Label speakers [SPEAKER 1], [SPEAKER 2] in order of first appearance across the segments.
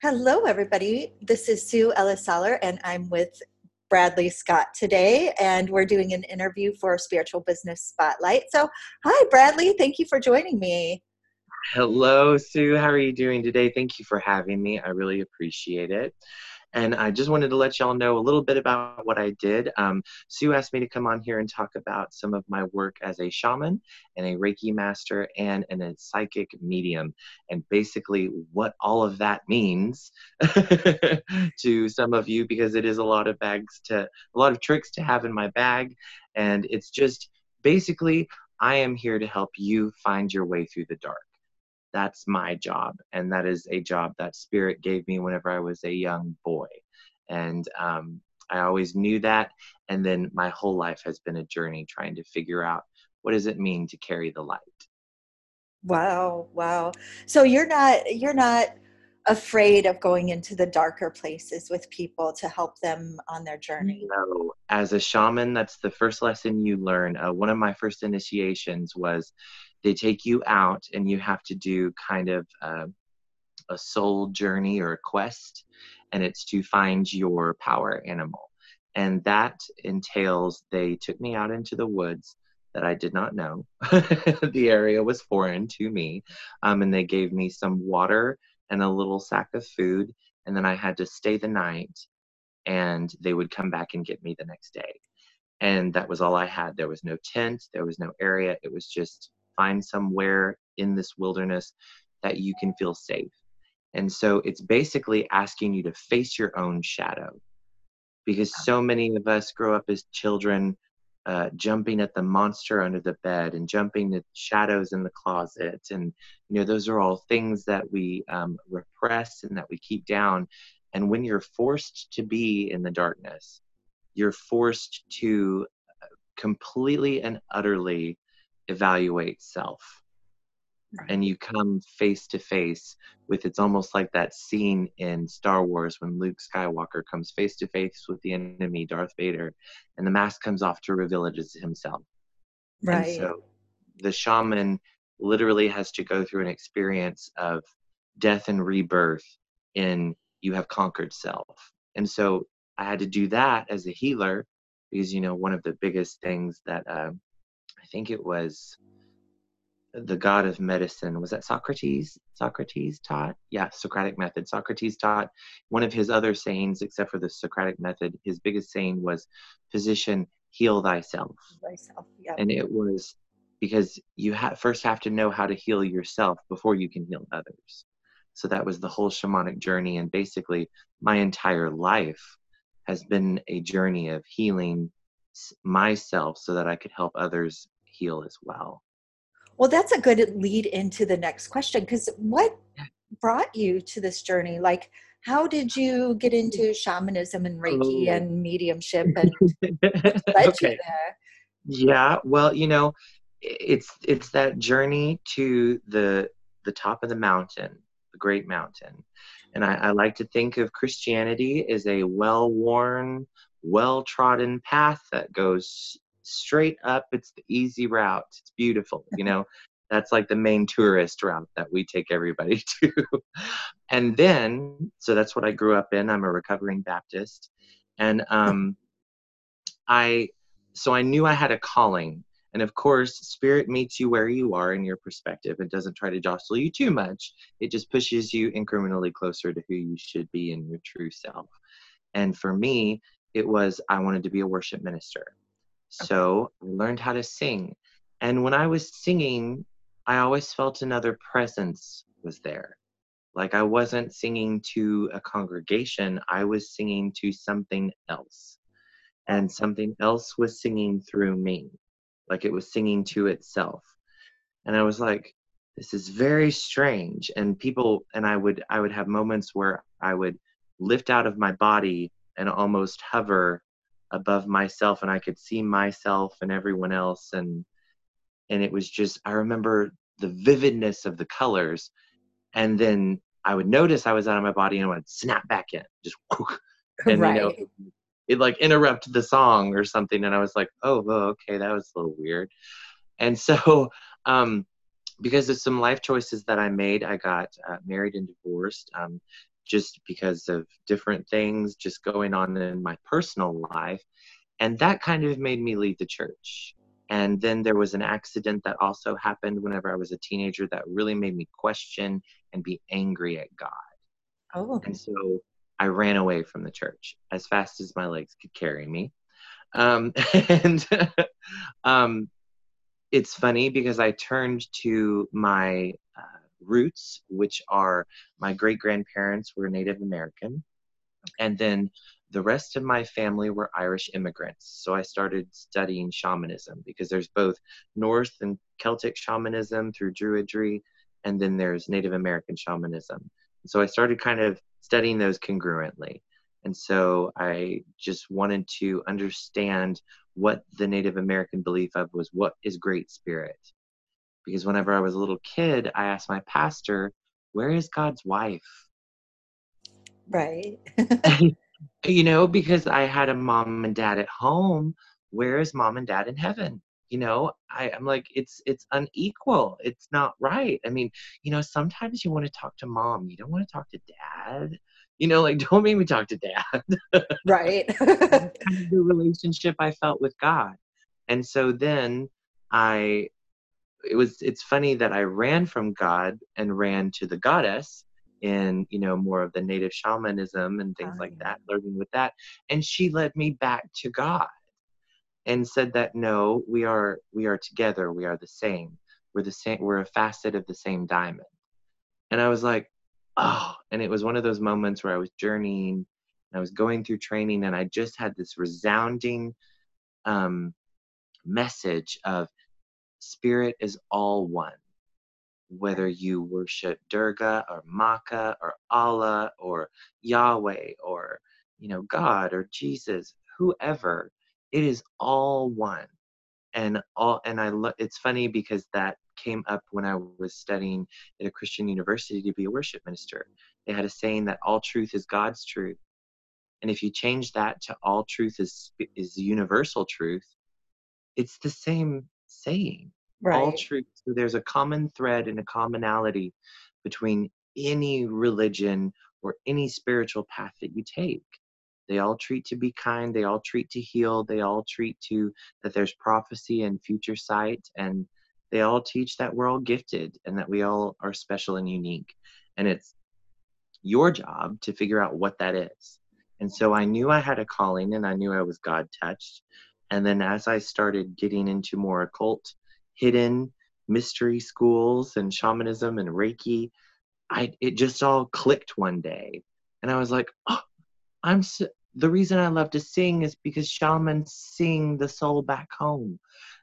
[SPEAKER 1] Hello, everybody. This is Sue Ellis Soller, and I'm with Bradley Scott today, and we're doing an interview for Spiritual Business Spotlight. So, hi, Bradley. Thank you for joining me.
[SPEAKER 2] Hello, Sue. How are you doing today? Thank you for having me. I really appreciate it. And I just wanted to let y'all know a little bit about what I did. Um, Sue asked me to come on here and talk about some of my work as a shaman and a Reiki master and, and a psychic medium, and basically what all of that means to some of you because it is a lot of bags to a lot of tricks to have in my bag. And it's just basically, I am here to help you find your way through the dark that's my job and that is a job that spirit gave me whenever i was a young boy. And um, i always knew that and then my whole life has been a journey trying to figure out what does it mean to carry the light?
[SPEAKER 1] Wow wow. So you're not you're not afraid of going into the darker places with people to help them on their journey?
[SPEAKER 2] No. As a shaman that's the first lesson you learn. Uh, one of my first initiations was they take you out and you have to do kind of uh, a soul journey or a quest and it's to find your power animal. And that entails they took me out into the woods that i did not know. The area was foreign to me um, and they gave me some water and a little sack of food and then i had to stay the night and they would come back and get me the next day. And that was all i had. There was no tent there was no area. It was just find somewhere in this wilderness that you can feel safe. And so it's basically asking you to face your own shadow. Because so many of us grow up as children uh, jumping at the monster under the bed and jumping at shadows in the closet. And you know those are all things that we um, repress and that we keep down. And when you're forced to be in the darkness you're forced to uh, completely and utterly evaluate self right. and you come face to face with it's almost like that scene in Star Wars when Luke Skywalker comes face to face with the enemy Darth Vader and the mask comes off to reveal it as himself.
[SPEAKER 1] Right.
[SPEAKER 2] And so the shaman literally has to go through an experience of death and rebirth in you have conquered self. And so I had to do that as a healer because you know one of the biggest things that uh, think it was the god of medicine. Was that Socrates? Socrates taught? Yeah, Socratic method. Socrates taught one of his other sayings, except for the Socratic method, his biggest saying was, Physician, heal thyself.
[SPEAKER 1] Thyself, yeah.
[SPEAKER 2] And it was because you ha- first have to know how to heal yourself before you can heal others. So that was the whole shamanic journey. And basically, my entire life has been a journey of healing myself so that I could help others heal as well.
[SPEAKER 1] Well, that's a good lead into the next question because what brought you to this journey? Like, how did you get mm. into shamanism and Reiki oh. and mediumship and led
[SPEAKER 2] okay. Yeah, well, you know, it's it's that journey to the the top of the mountain, the great mountain. And I, I like to think of Christianity as a well-worn, well-trodden path that goes straight up. It's the easy route. It's beautiful, you know. That's like the main tourist route that we take everybody to. and then, so that's what I grew up in. I'm a recovering Baptist. And um, I, so I knew I had a calling. And of course, spirit meets you where you are in your perspective. It doesn't try to jostle you too much. It just pushes you incrementally closer to who you should be in your true self. And for me, it was I wanted to be a worship minister. So I learned how to sing. And when I was singing, I always felt another presence was there. Like I wasn't singing to a congregation, I was singing to something else. And something else was singing through me, like it was singing to itself. And I was like, this is very strange. And people, and I would, I would have moments where I would lift out of my body and almost hover above myself and I could see myself and everyone else. And and it was just I remember the vividness of the colors. And then I would notice I was out of my body and I would snap back in just and right. you know it like interrupted the song or something. And I was like oh well, okay that was a little weird. And so um because of some life choices that I made I got uh, married and divorced. Um just because of different things just going on in my personal life. And that kind of made me leave the church. And then there was an accident that also happened whenever I was a teenager that really made me question and be angry at God.
[SPEAKER 1] Oh.
[SPEAKER 2] And so I ran away from the church as fast as my legs could carry me. Um, and um, it's funny because I turned to my roots, which are my great grandparents were Native American. And then the rest of my family were Irish immigrants. So I started studying shamanism because there's both Norse and Celtic shamanism through Druidry, and then there's Native American shamanism. So I started kind of studying those congruently. And so I just wanted to understand what the Native American belief of was what is Great Spirit. Because whenever I was a little kid, I asked my pastor, Where is God's wife?
[SPEAKER 1] Right.
[SPEAKER 2] you know, because I had a mom and dad at home. Where is mom and dad in heaven? You know, I, I'm like, it's it's unequal. It's not right. I mean, you know, sometimes you want to talk to mom, you don't want to talk to dad. You know, like don't make me talk to dad.
[SPEAKER 1] right.
[SPEAKER 2] the relationship I felt with God. And so then I it was it's funny that I ran from God and ran to the goddess in you know more of the native shamanism and things oh, like yeah. that learning with that. And she led me back to god and said that no we are we are together. We are the same. We're the same we're a facet of the same diamond. And i was like oh and it was one of those moments where i was journeying i was going through training and i just had this resounding um, message of spirit is all one whether you worship Durga or Maka or Allah or Yahweh or you know God or Jesus, whoever, it is all one. And all and I lo- it's funny because that came up when I was studying at a Christian university to be a worship minister. They had a saying that all truth is God's truth. And if you change that to all truth is is universal truth, it's the same saying right. all truth. So there's a common thread and a commonality between any religion or any spiritual path that you take. They all treat to be kind, they all treat to heal, they all treat to that there's prophecy and future sight, and they all teach that we're all gifted and that we all are special and unique. And it's your job to figure out what that is. And so I knew I had a calling and I knew I was God touched. And then as I started getting into more occult hidden mystery schools and shamanism and Reiki. I it just all clicked one day, and I was like, oh, I'm so, the reason I love to sing is because shamans sing the soul back home.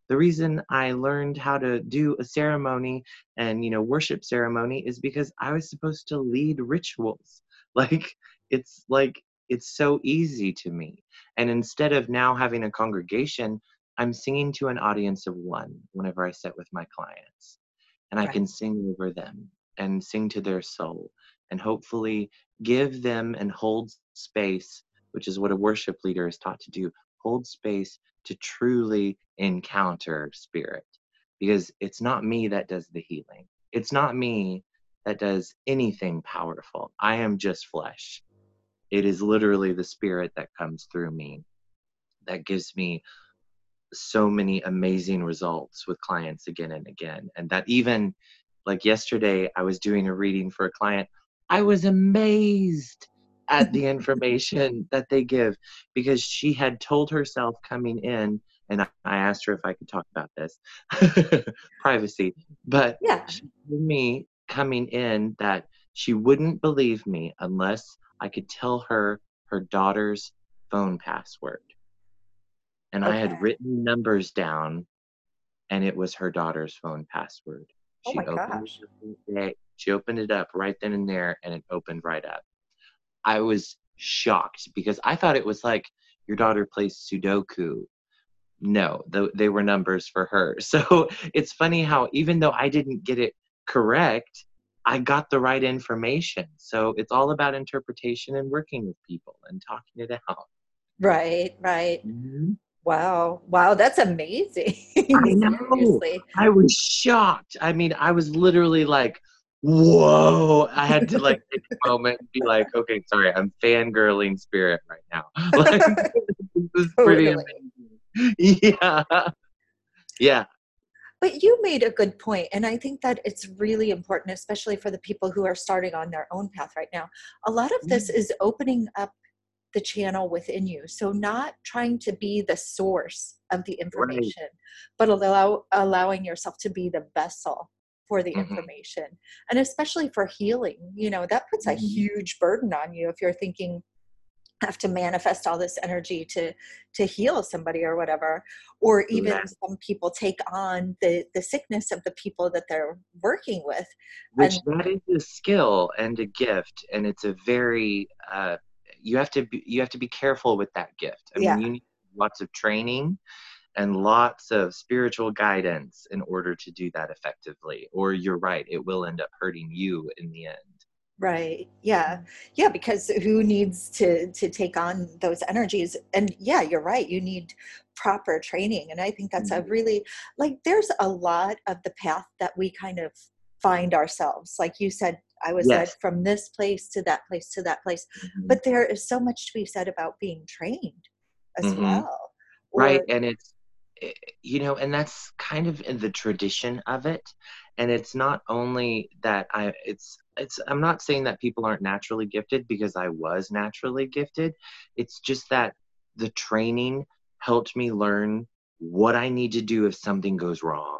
[SPEAKER 2] The reason I learned how to do a ceremony and you know worship ceremony is because I was supposed to lead rituals. Like it's like it's so easy to me. And instead of now having a congregation, I'm singing to an audience of one whenever I sit with my clients. And right. I can sing over them and sing to their soul and hopefully give them and hold space, which is what a worship leader is taught to do hold space to truly encounter spirit. Because it's not me that does the healing, it's not me that does anything powerful. I am just flesh. It is literally the spirit that comes through me that gives me so many amazing results with clients again and again. And that even like yesterday, I was doing a reading for a client. I was amazed at the information that they give because she had told herself coming in, and I, asked her if I could talk about this privacy, but
[SPEAKER 1] yeah.
[SPEAKER 2] she told me coming in that she wouldn't believe me unless I could tell her her daughter's phone password and okay. I had written numbers down, and it was her daughter's phone password.
[SPEAKER 1] Oh she oh my gosh!
[SPEAKER 2] It, she opened it up right then and there, and it opened right up. I was shocked because I thought it was like your daughter plays Sudoku. No, the, they were numbers for her. So it's funny how even though I didn't get it correct, I got the right information. So it's all about interpretation and working with people and talking it out.
[SPEAKER 1] Right, right.
[SPEAKER 2] Mm-hmm.
[SPEAKER 1] Wow. Wow. That's amazing.
[SPEAKER 2] I know. I was shocked. I mean, I was literally like, whoa i had to like take a moment and be like okay sorry i'm fangirling spirit right now like, this is pretty amazing yeah yeah
[SPEAKER 1] but you made a good point and i think that it's really important especially for the people who are starting on their own path right now a lot of this mm. is opening up the channel within you so not trying to be the source of the information right. but allow allowing yourself to be the vessel for the mm-hmm. information and especially for healing you know that puts mm-hmm. a huge burden on you if you're thinking have to manifest all this energy to to heal somebody or whatever or even yeah. some people take on the the sickness of the people that they're working with
[SPEAKER 2] which and, that is a skill and a gift and it's a very uh you have to be you have to be careful with that gift i yeah. mean you need lots of training and lots of spiritual guidance in order to do that effectively or you're right it will end up hurting you in the end
[SPEAKER 1] right yeah yeah because who needs to to take on those energies and yeah you're right you need proper training and i think that's mm-hmm. a really like there's a lot of the path that we kind of find ourselves like you said i was yes. led from this place to that place to that place mm-hmm. but there is so much to be said about being trained as mm-hmm. well
[SPEAKER 2] or, right and it's Eh, you know and that's kind of in the tradition of it and it's not only that i it's it's i'm not saying that people aren't naturally gifted because i was naturally gifted. It's just that the training helped me learn what i need to do if something goes wrong.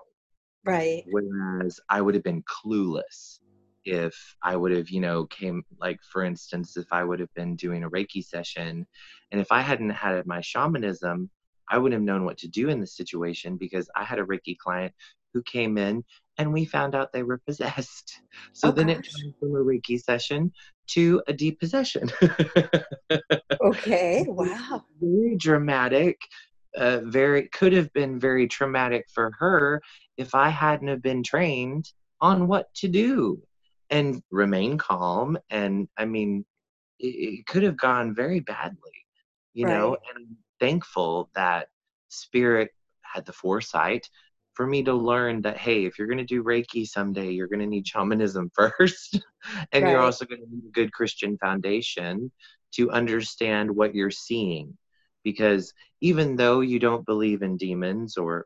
[SPEAKER 1] Right.
[SPEAKER 2] Whereas i would have been clueless if i would have you know came like for instance if i would have been doing a reiki session and if i hadn't had my shamanism I wouldn't have known what to do in this situation because I had a Reiki client who came in and we found out they were possessed. So oh, then gosh. it turned from a Reiki session to a depossession.
[SPEAKER 1] okay, wow.
[SPEAKER 2] Very dramatic. Uh, very could have been very traumatic for her if I hadn't have been trained on what to do and remain calm. And I mean, it, it could have gone very badly, you right. know. And thankful that spirit had the foresight for me to learn that hey if you're going to do reiki someday you're going to need shamanism first and right. you're also going to need a good christian foundation to understand what you're seeing because even though you don't believe in demons or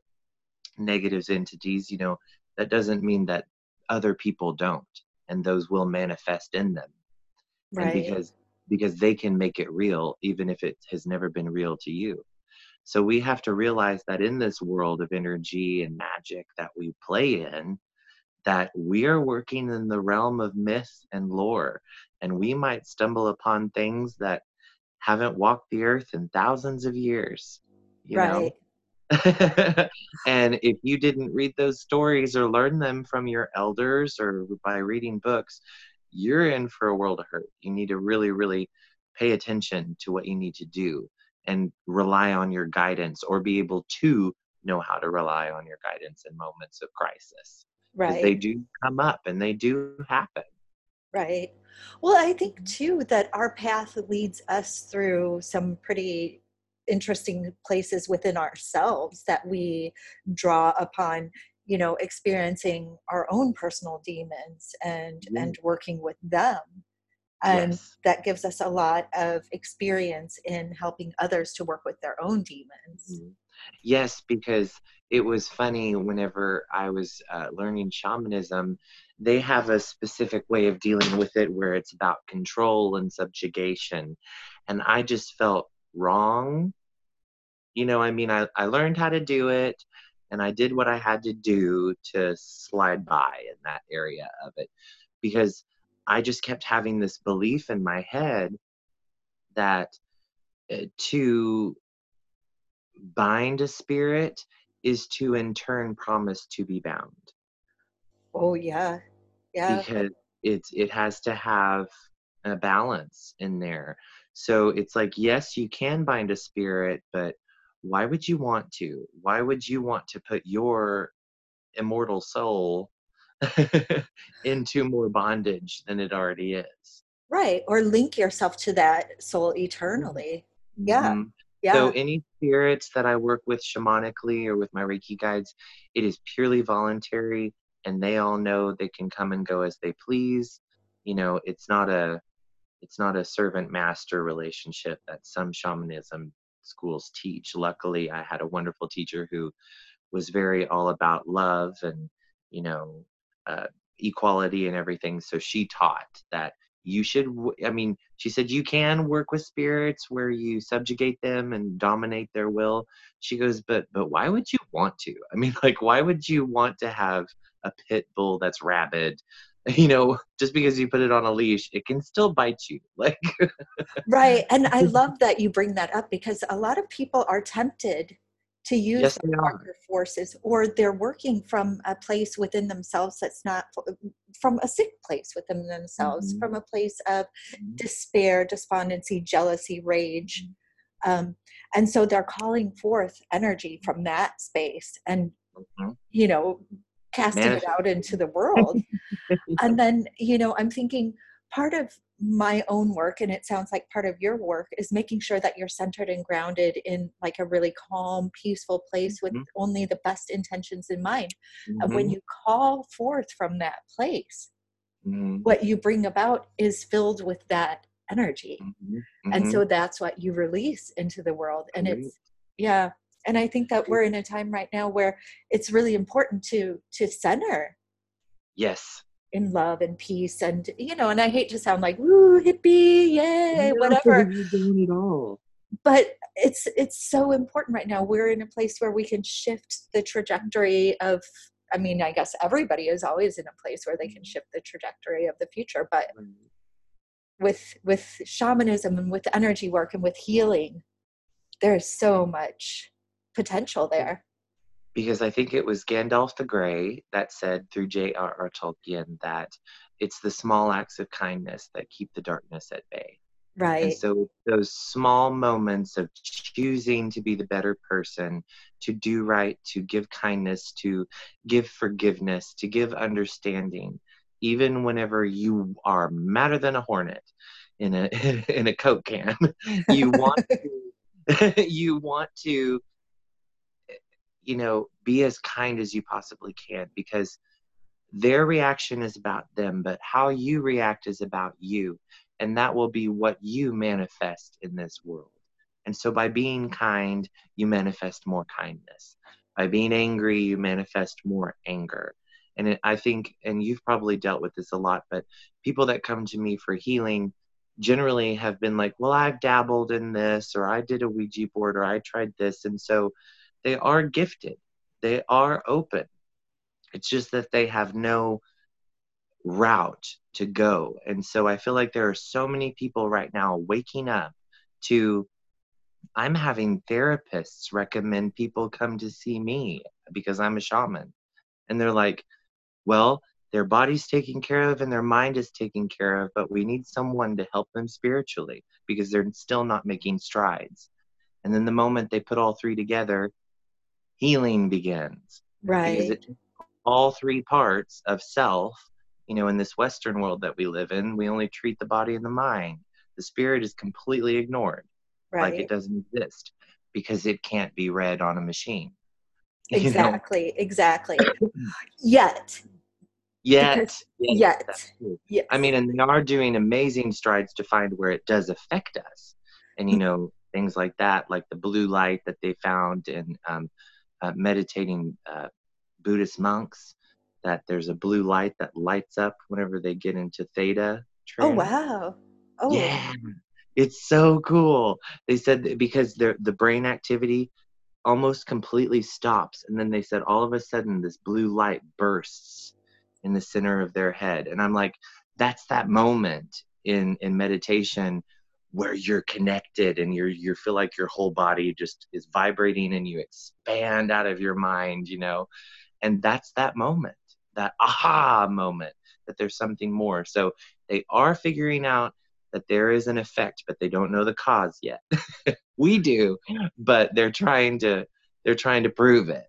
[SPEAKER 2] negative entities you know that doesn't mean that other people don't and those will manifest in them right. and because because they can make it real even if it has never been real to you. So we have to realize that in this world of energy and magic that we play in, that we are working in the realm of myth and lore, and we might stumble upon things that haven't walked the earth in thousands of years. You right. and if you didn't read those stories or learn them from your elders or by reading books, you're in for a world of hurt. You need to really, really pay attention to what you need to do and rely on your guidance or be able to know how to rely on your guidance in moments of crisis.
[SPEAKER 1] Right.
[SPEAKER 2] They do come up and they do happen.
[SPEAKER 1] Right. Well, I think too that our path leads us through some pretty interesting places within ourselves that we draw upon you know experiencing our own personal demons and mm. and working with them and yes. that gives us a lot of experience in helping others to work with their own demons mm.
[SPEAKER 2] yes because it was funny whenever i was uh, learning shamanism they have a specific way of dealing with it where it's about control and subjugation and i just felt wrong you know i mean i, I learned how to do it and I did what I had to do to slide by in that area of it because I just kept having this belief in my head that uh, to bind a spirit is to in turn promise to be bound.
[SPEAKER 1] Oh yeah. Yeah.
[SPEAKER 2] Because it's it has to have a balance in there. So it's like yes, you can bind a spirit, but why would you want to? Why would you want to put your immortal soul into more bondage than it already is?
[SPEAKER 1] Right. Or link yourself to that soul eternally. Yeah. Mm-hmm. Yeah.
[SPEAKER 2] So any spirits that I work with shamanically or with my Reiki guides, it is purely voluntary and they all know they can come and go as they please you know it's not a it's not a servant master relationship that some shamanism schools teach luckily i had a wonderful teacher who was very all about love and you know uh, equality and everything so she taught that you should i mean she said you can work with spirits where you subjugate them and dominate their will. She goes but but why would you want to? I mean like why would you want to have a pit bull that's rabid? You know just because you put it on a leash it can still bite you like
[SPEAKER 1] right and i love that you bring that up because a lot of people are tempted to use yes, darker forces or they're working from a place within themselves that's not from a sick place within themselves mm-hmm. from a place of mm-hmm. despair despondency jealousy rage mm-hmm. um, and so they're calling forth energy from that space and mm-hmm. you know casting it out into the world and then you know i'm thinking part of my own work and it sounds like part of your work is making sure that you're centered and grounded in like a really calm peaceful place with mm-hmm. only the best intentions in mind mm-hmm. and when you call forth from that place mm-hmm. what you bring about is filled with that energy mm-hmm. and so mm-hmm. that's what you release into the world and it's yeah and i think that we're in a time right now where it's really important to to center
[SPEAKER 2] yes
[SPEAKER 1] in love and peace and you know and i hate to sound like woo hippie yay whatever. doing it all. But it's it's so important right now. We're in a place where we can shift the trajectory of i mean i guess everybody is always in a place where they can shift the trajectory of the future but with with shamanism and with energy work and with healing there's so much potential there
[SPEAKER 2] because I think it was Gandalf the Grey that said through J.R.R. Tolkien that it's the small acts of kindness that keep the darkness at bay.
[SPEAKER 1] Right.
[SPEAKER 2] And so those small moments of choosing to be the better person, to do right, to give kindness, to give forgiveness, to give understanding, even whenever you are madder than a hornet in a in a coke can, you want to you want to you know, be as kind as you possibly can because their reaction is about them, but how you react is about you. And that will be what you manifest in this world. And so by being kind, you manifest more kindness. By being angry, you manifest more anger. And I think, and you've probably dealt with this a lot, but people that come to me for healing generally have been like, well, I've dabbled in this, or I did a Ouija board, or I tried this. And so they are gifted, they are open. It's just that they have no route to go. And so I feel like there are so many people right now waking up to I'm having therapists recommend people come to see me because I'm a shaman. And they're like, well, their body's taken care of and their mind is taken care of, but we need someone to help them spiritually because they're still not making strides. And then the moment they put all three together, healing begins.
[SPEAKER 1] Right.
[SPEAKER 2] It, all three parts of self, you know, in this Western world that we live in, we only treat the body and the mind. The spirit is completely ignored, right. like it doesn't exist because it can't be read on a machine.
[SPEAKER 1] Exactly, know? exactly. Yet.
[SPEAKER 2] Yet.
[SPEAKER 1] Yet. Yes.
[SPEAKER 2] I mean, and they are doing amazing strides to find where it does affect us. And, you mm. know, things like that, like the blue light that they found in um, uh, meditating uh, Buddhist monks that there's a blue light that lights up whenever they get into theta.
[SPEAKER 1] Oh wow! Oh
[SPEAKER 2] yeah, it's so cool. They said because the the brain activity almost completely stops, and then they said all of a sudden this blue light bursts in the center of their head, and I'm like, that's that moment in in meditation where you're connected and you're you feel like your whole body just is vibrating and you expand out of your mind you know? And that's that moment that aha moment that there's something more. So they are figuring out that there is an effect but they don't know the cause yet. We do but they're trying to they're trying to prove it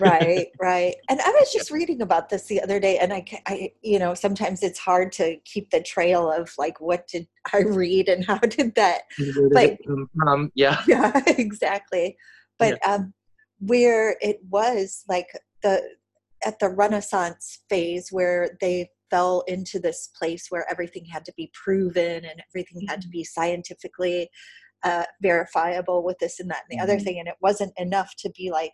[SPEAKER 1] right right and i was just reading about this the other day and I, I you know sometimes it's hard to keep the trail of like what did i read and how did that
[SPEAKER 2] like, um, yeah
[SPEAKER 1] yeah exactly but yeah. um where it was like the at the renaissance phase where they fell into this place where everything had to be proven and everything had to mm-hmm. be scientifically uh, verifiable with this and that and the mm-hmm. other thing and it wasn't enough to be like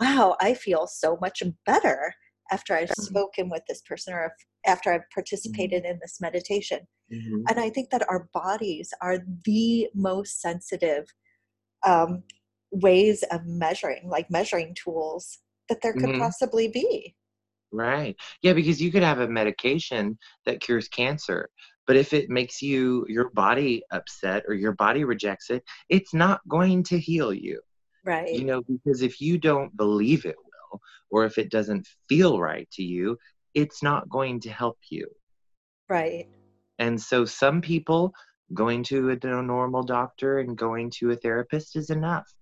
[SPEAKER 1] wow i feel so much better after i've mm-hmm. spoken with this person or after i've participated mm-hmm. in this meditation mm-hmm. and i think that our bodies are the most sensitive um, ways of measuring like measuring tools that there could mm-hmm. possibly be
[SPEAKER 2] right yeah because you could have a medication that cures cancer but if it makes you your body upset or your body rejects it it's not going to heal you
[SPEAKER 1] right.
[SPEAKER 2] You know because if you don't believe it will or if it doesn't feel right to you it's not going to help you.
[SPEAKER 1] Right.
[SPEAKER 2] And so some people going to a normal doctor and going to a therapist is enough.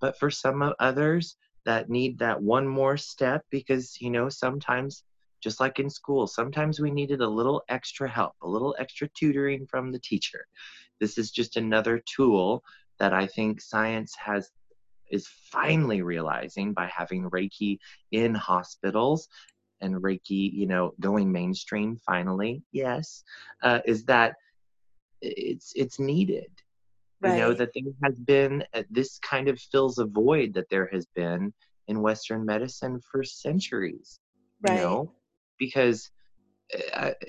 [SPEAKER 2] But for some others that need that one more step because you know sometimes just like in school sometimes we needed a little extra help a little extra tutoring from the teacher. This is just another tool that i think science has is finally realizing by having reiki in hospitals and reiki you know going mainstream finally yes uh, is that it's it's needed right. you know that there has been uh, this kind of fills a void that there has been in western medicine for centuries right. you know because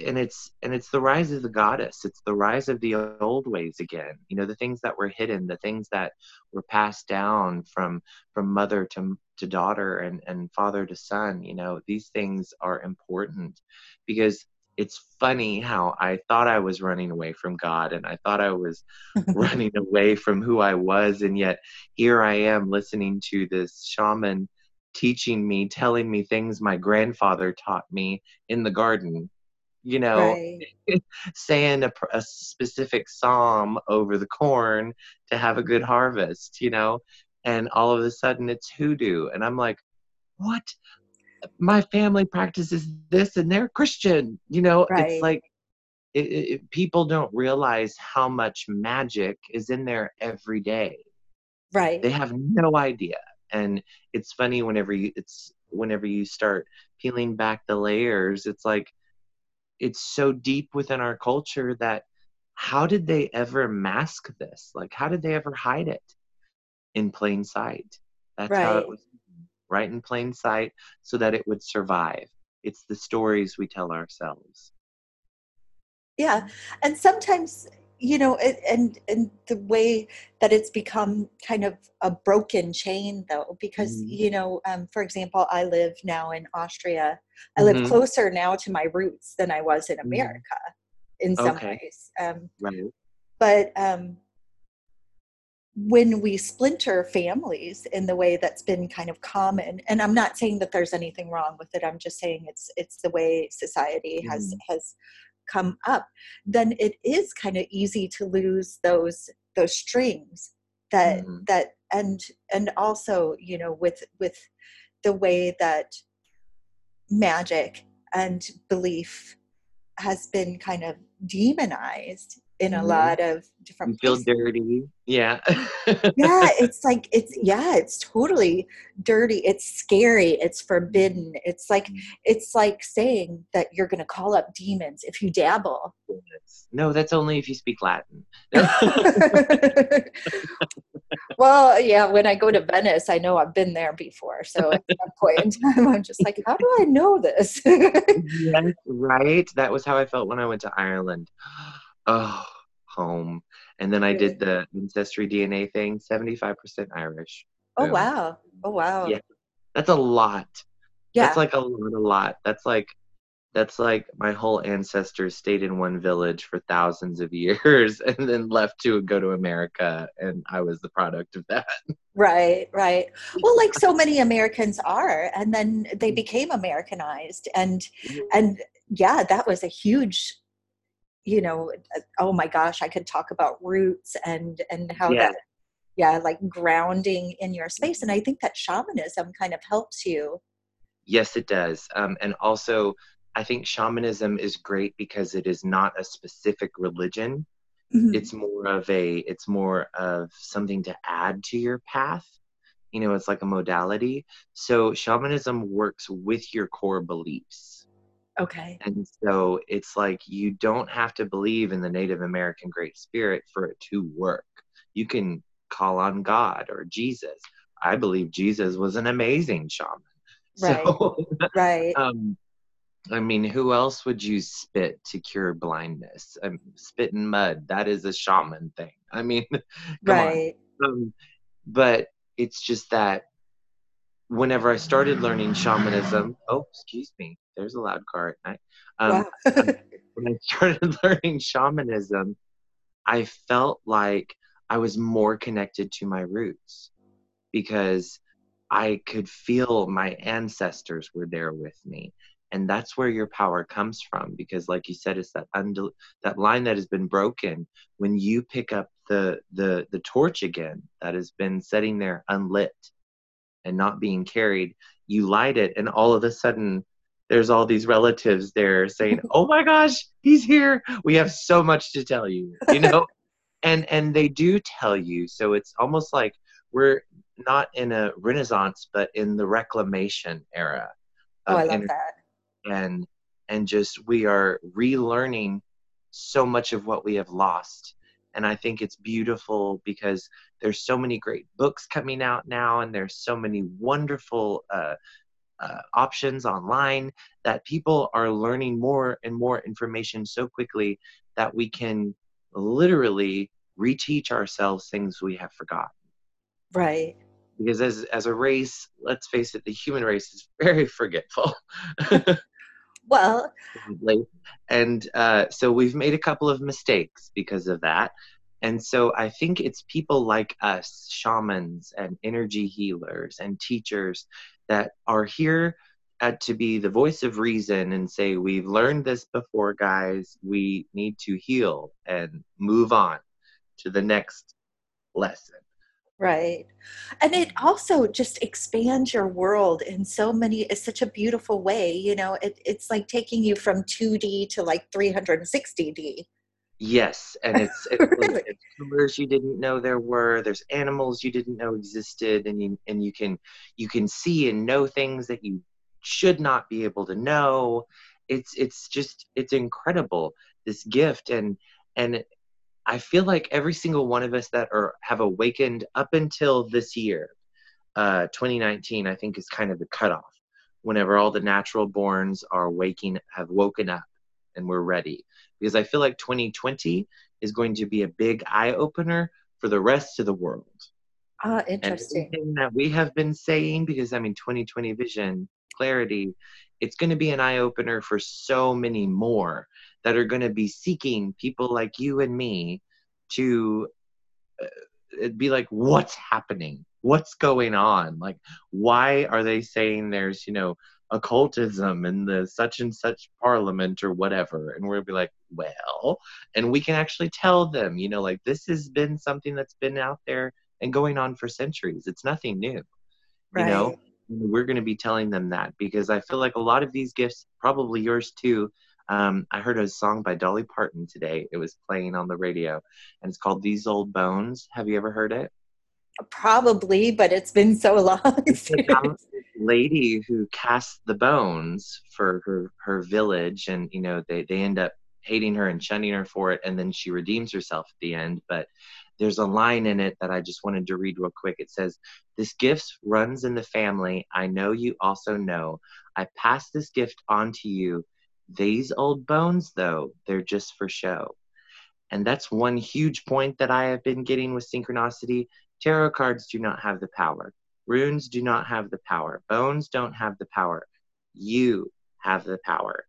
[SPEAKER 2] and it's and it's the rise of the goddess it's the rise of the old ways again you know the things that were hidden the things that were passed down from from mother to to daughter and and father to son you know these things are important because it's funny how I thought I was running away from God and I thought I was running away from who I was. And yet here I am listening to this shaman teaching me, telling me things my grandfather taught me in the garden, you know, right. saying a, a specific psalm over the corn to have a good mm-hmm. harvest, you know. And all of a sudden it's hoodoo. And I'm like, what? my family practices this and they're Christian. You know, right. it's like it, it, people don't realize how much magic is in there every day.
[SPEAKER 1] Right.
[SPEAKER 2] They have no idea. And it's funny whenever you it's whenever you start peeling back the layers, it's like it's so deep within our culture that how did they ever mask this? Like how did they ever hide it in plain sight? That's right. how it was right in plain sight so that it would survive. It's the stories we tell ourselves.
[SPEAKER 1] Yeah. Mm-hmm. And sometimes, you know, and and the way that it's become kind of a broken chain though because mm-hmm. you know um, for example i live now in austria i live mm-hmm. closer now to my roots than i was in mm-hmm. america mm-hmm. in some okay. ways um, right. but um, when we splinter families in the way that's been kind of common and i'm not saying that there's anything wrong with it i'm just saying it's it's the way society has mm. has come up then it is kind of easy to lose those those strings that mm. that and and also you know with with the way that magic and belief has been kind of demonized in a mm-hmm. lot of different
[SPEAKER 2] you feel places. dirty. Yeah.
[SPEAKER 1] Yeah it's like it's yeah it's totally dirty. It's scary. It's forbidden. It's like mm-hmm. it's like saying that you're going to call up demons if you dabble.
[SPEAKER 2] No that's only if you speak latin.
[SPEAKER 1] Well yeah when i go to venice i know i've been there before. So at that point in time i'm just like how do i know this?
[SPEAKER 2] Yes right? That was how i felt when i went to ireland oh, home. And then I did the ancestry DNA thing, 75% Irish.
[SPEAKER 1] Oh, Boom. wow. Oh, wow.
[SPEAKER 2] Yeah. That's a lot. Yeah. That's like a lot, a lot. That's like, that's like my whole ancestors stayed in one village for thousands of years and then left to go to America. And I was the product of that.
[SPEAKER 1] Right, right. Well, like so many Americans are, and then they became Americanized. And, and yeah, that was a huge you know oh my gosh i could talk about roots and and how yeah. that yeah like grounding in your space and i think that shamanism kind of helps you
[SPEAKER 2] yes it does um, and also i think shamanism is great because it is not a specific religion mm-hmm. it's more of a it's more of something to add to your path you know, it's like a modality. So shamanism works with your core beliefs.
[SPEAKER 1] Okay.
[SPEAKER 2] And so it's like you don't have to believe in the Native American Great Spirit for it to work. You can call on God or Jesus. I believe Jesus was an amazing shaman.
[SPEAKER 1] Right. So, right.
[SPEAKER 2] Um, I mean, who else would you spit to cure blindness? Um, spit in mud. That is a shaman thing. I mean, right. Um, but it's just that whenever I started learning shamanism, oh, excuse me, there's a loud car at night. Um, wow. when I started learning shamanism, I felt like I was more connected to my roots because I could feel my ancestors were there with me. And that's where your power comes from because like you said it's that undel- that line that has been broken when you pick up the the the torch again that has been sitting there unlit and not being carried you light it and all of a sudden there's all these relatives there saying oh my gosh he's here. We have so much to tell you you know? And and they do tell you. So it's almost like we're not in a renaissance but in the reclamation era
[SPEAKER 1] oh i love that.
[SPEAKER 2] and and just we are relearning so much of what we have lost. And i think it's beautiful because there's so many great books coming out now and there's so many wonderful uh, uh, options online that people are learning more and more information so quickly that we can literally reteach ourselves things we have forgotten.
[SPEAKER 1] Right.
[SPEAKER 2] Because as as a race, let's face it, the human race is very forgetful.
[SPEAKER 1] well,
[SPEAKER 2] and uh, so we've made a couple of mistakes because of that. And so I think it's people like us, shamans and energy healers and teachers, that are here uh, to be the voice of reason and say, We've learned this before, guys. We need to heal and move on to the next lesson.
[SPEAKER 1] Right. And it also just expands your world in so many, it's such a beautiful way. You know, it, it's like taking you from 2D to like 360D.
[SPEAKER 2] Yes, and it's, it's, really? it's colors you didn't know there were. There's animals you didn't know existed, and you and you can you can see and know things that you should not be able to know. It's it's just it's incredible this gift, and and I feel like every single one of us that are have awakened up until this year, uh, 2019, I think is kind of the cutoff. Whenever all the natural borns are waking, have woken up, and we're ready because I feel like 2020 is going to be a big eye opener for the rest of the world.
[SPEAKER 1] Ah, interesting.
[SPEAKER 2] And that we have been saying, because I mean, 2020 vision, clarity, it's going to be an eye opener for so many more that are going to be seeking people like you and me to uh, be like, what's happening? What's going on? Like, why are they saying there's, you know, occultism in the such and such parliament or whatever and we'll be like well and we can actually tell them you know like this has been something that's been out there and going on for centuries. It's nothing new right. you know? We're going to be telling them that because i feel like a lot of these gifts probably yours too um, i heard a song by dolly parton today. It was playing on the radio and it's called these old bones. Have you ever heard it
[SPEAKER 1] probably but it's been so long
[SPEAKER 2] lady who casts the bones for her her village and you know they they end up hating her and shunning her for it and then she redeems herself at the end but there's a line in it that I just wanted to read real quick. It says, This gift runs in the family. I know you also know. I pass this gift on to you. These old bones, though, they're just for show. And that's one huge point that I have been getting with synchronicity. Tarot cards do not have the power. Runes do not have the power. Bones don't have the power. You have the power.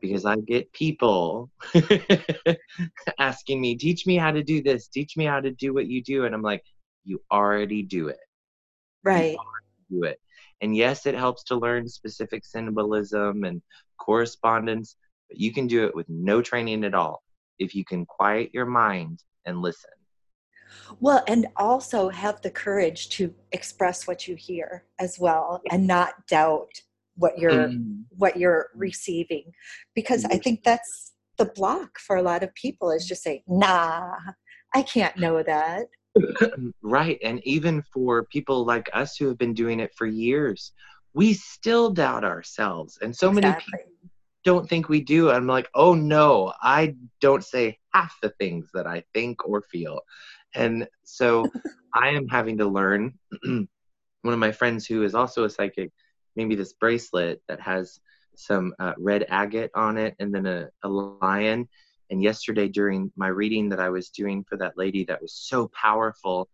[SPEAKER 2] Because I get people asking me, teach me how to do this, teach me how to do what you do. And I'm like, you already do it.
[SPEAKER 1] Right.
[SPEAKER 2] do it. And yes, it helps to learn specific symbolism and correspondence, but you can do it with no training at all if you can quiet your mind and listen.
[SPEAKER 1] Well, and also have the courage to express what you hear as well and not doubt what you're mm. what you're receiving because I think that's the block for a lot of people is just saying, "Nah, I can't know that."
[SPEAKER 2] right. And even for people like us who have been doing it for years, we still doubt ourselves. And so exactly. many people don't think we do. I'm like, oh no, I don't say half the things that I think or feel. And so I am having to learn. one of my friends who is also a psychic made me this bracelet that has some uh, red agate on it and then a, a lion. And yesterday, during my reading that I was doing for that lady that was so powerful,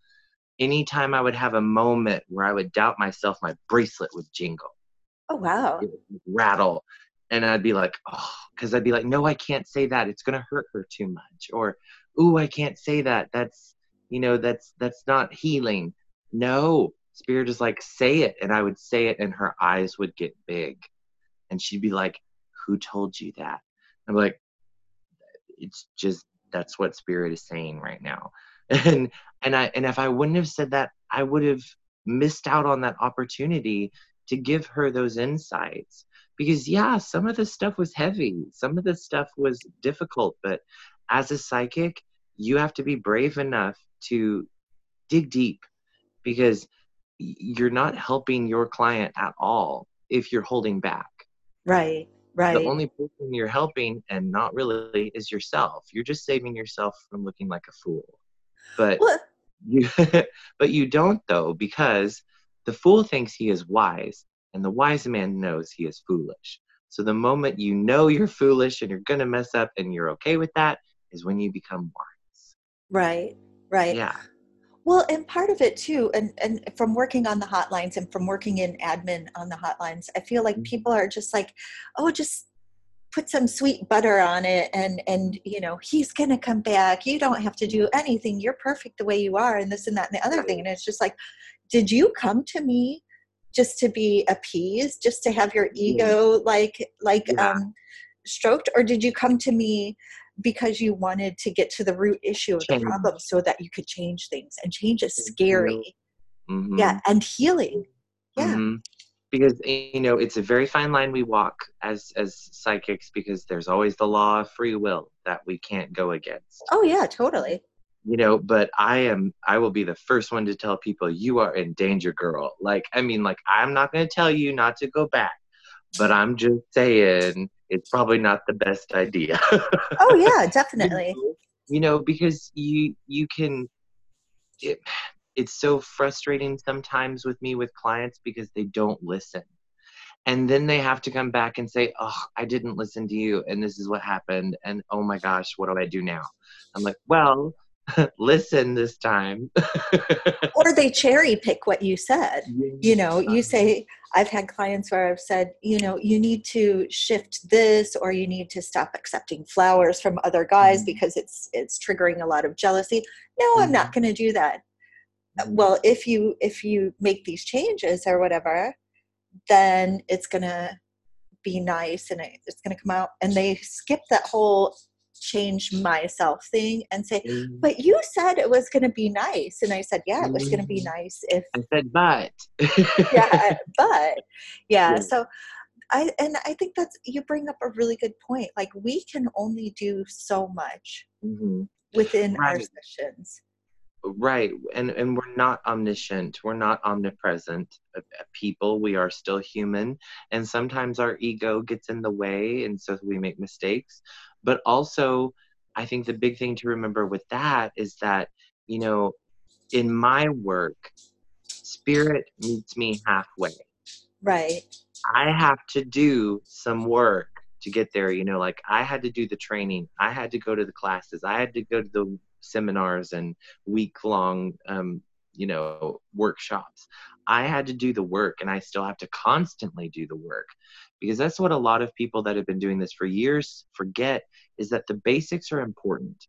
[SPEAKER 2] anytime I would have a moment where I would doubt myself, my bracelet would jingle.
[SPEAKER 1] Oh, wow.
[SPEAKER 2] rattle. And I'd be like, oh, because I'd be like, no, I can't say that. It's going to hurt her too much. Or, ooh, I can't say that. That's, you know, that's, that's not healing. No, spirit is like, say it. And I would say it, and her eyes would get big. And she'd be like, who told you that? I'm like, it's just, that's what spirit is saying right now. And, and I, and if I wouldn't have said that, I would have missed out on that opportunity to give her those insights because yeah some of the stuff was heavy some of the stuff was difficult but as a psychic you have to be brave enough to dig deep because you're not helping your client at all if you're holding back
[SPEAKER 1] right right
[SPEAKER 2] the only person you're helping and not really is yourself you're just saving yourself from looking like a fool but what? you but you don't though because the fool thinks he is wise and the wise man knows he is foolish. So the moment you know you're foolish and you're going to mess up and you're okay with that is when you become wise.
[SPEAKER 1] Right, right.
[SPEAKER 2] Yeah.
[SPEAKER 1] Well, and part of it too, and, and from working on the hotlines and from working in admin on the hotlines, I feel like mm-hmm. people are just like, oh, just put some sweet butter on it and and you know he's gonna come back you don't have to do anything you're perfect the way you are and this and that and the other thing and it's just like did you come to me just to be appeased just to have your ego like like yeah. um stroked or did you come to me because you wanted to get to the root issue of change. the problem so that you could change things and change is scary. mm-hmm. yeah and healing. Yeah. Mm-hmm.
[SPEAKER 2] because you know it's a very fine line we walk as as psychics because there's always the law of free will that we can't go against.
[SPEAKER 1] Oh yeah totally.
[SPEAKER 2] You know but i am i will be the first one to tell people you are in danger girl. Like i mean like i'm not going to tell you not to go back but i'm just saying it's probably not the best idea.
[SPEAKER 1] Oh yeah definitely.
[SPEAKER 2] You know because you you can it, it's so frustrating sometimes with me with clients because they don't listen. And then they have to come back and say oh i didn't listen to you and this is what happened and oh my gosh what do i do now? I'm like well listen this time.
[SPEAKER 1] or they cherry pick what you said. You know, you say, I've had clients where I've said, you know, you need to shift this or you need to stop accepting flowers from other guys mm-hmm. because it's it's triggering a lot of jealousy. No, mm-hmm. I'm not mm-hmm. going to do that. Mm-hmm. Well, if you if you make these changes or whatever, then it's going to be nice and it's going to come out and they skip that whole change myself thing and say, mm. but you said it was going to be nice. And I said, yeah, it was going to be mm. nice if.
[SPEAKER 2] I said, but.
[SPEAKER 1] yeah, but. Yeah, yeah. So I, and I think that's, you bring up a really good point. Like we can only do so much mm-hmm. within right. our sessions
[SPEAKER 2] right and and we're not omniscient we're not omnipresent uh, uh, people we are still human and sometimes our ego gets in the way and so we make mistakes but also i think the big thing to remember with that is that you know in my work spirit meets me halfway.
[SPEAKER 1] Right.
[SPEAKER 2] I have to do some work to get there you know like i had to do the training. I had to go to the classes. I had to go to the seminars and week long um, you know workshops i had to do the work and i still have to constantly do the work because that's what a lot of people that have been doing this for years forget is that the basics are important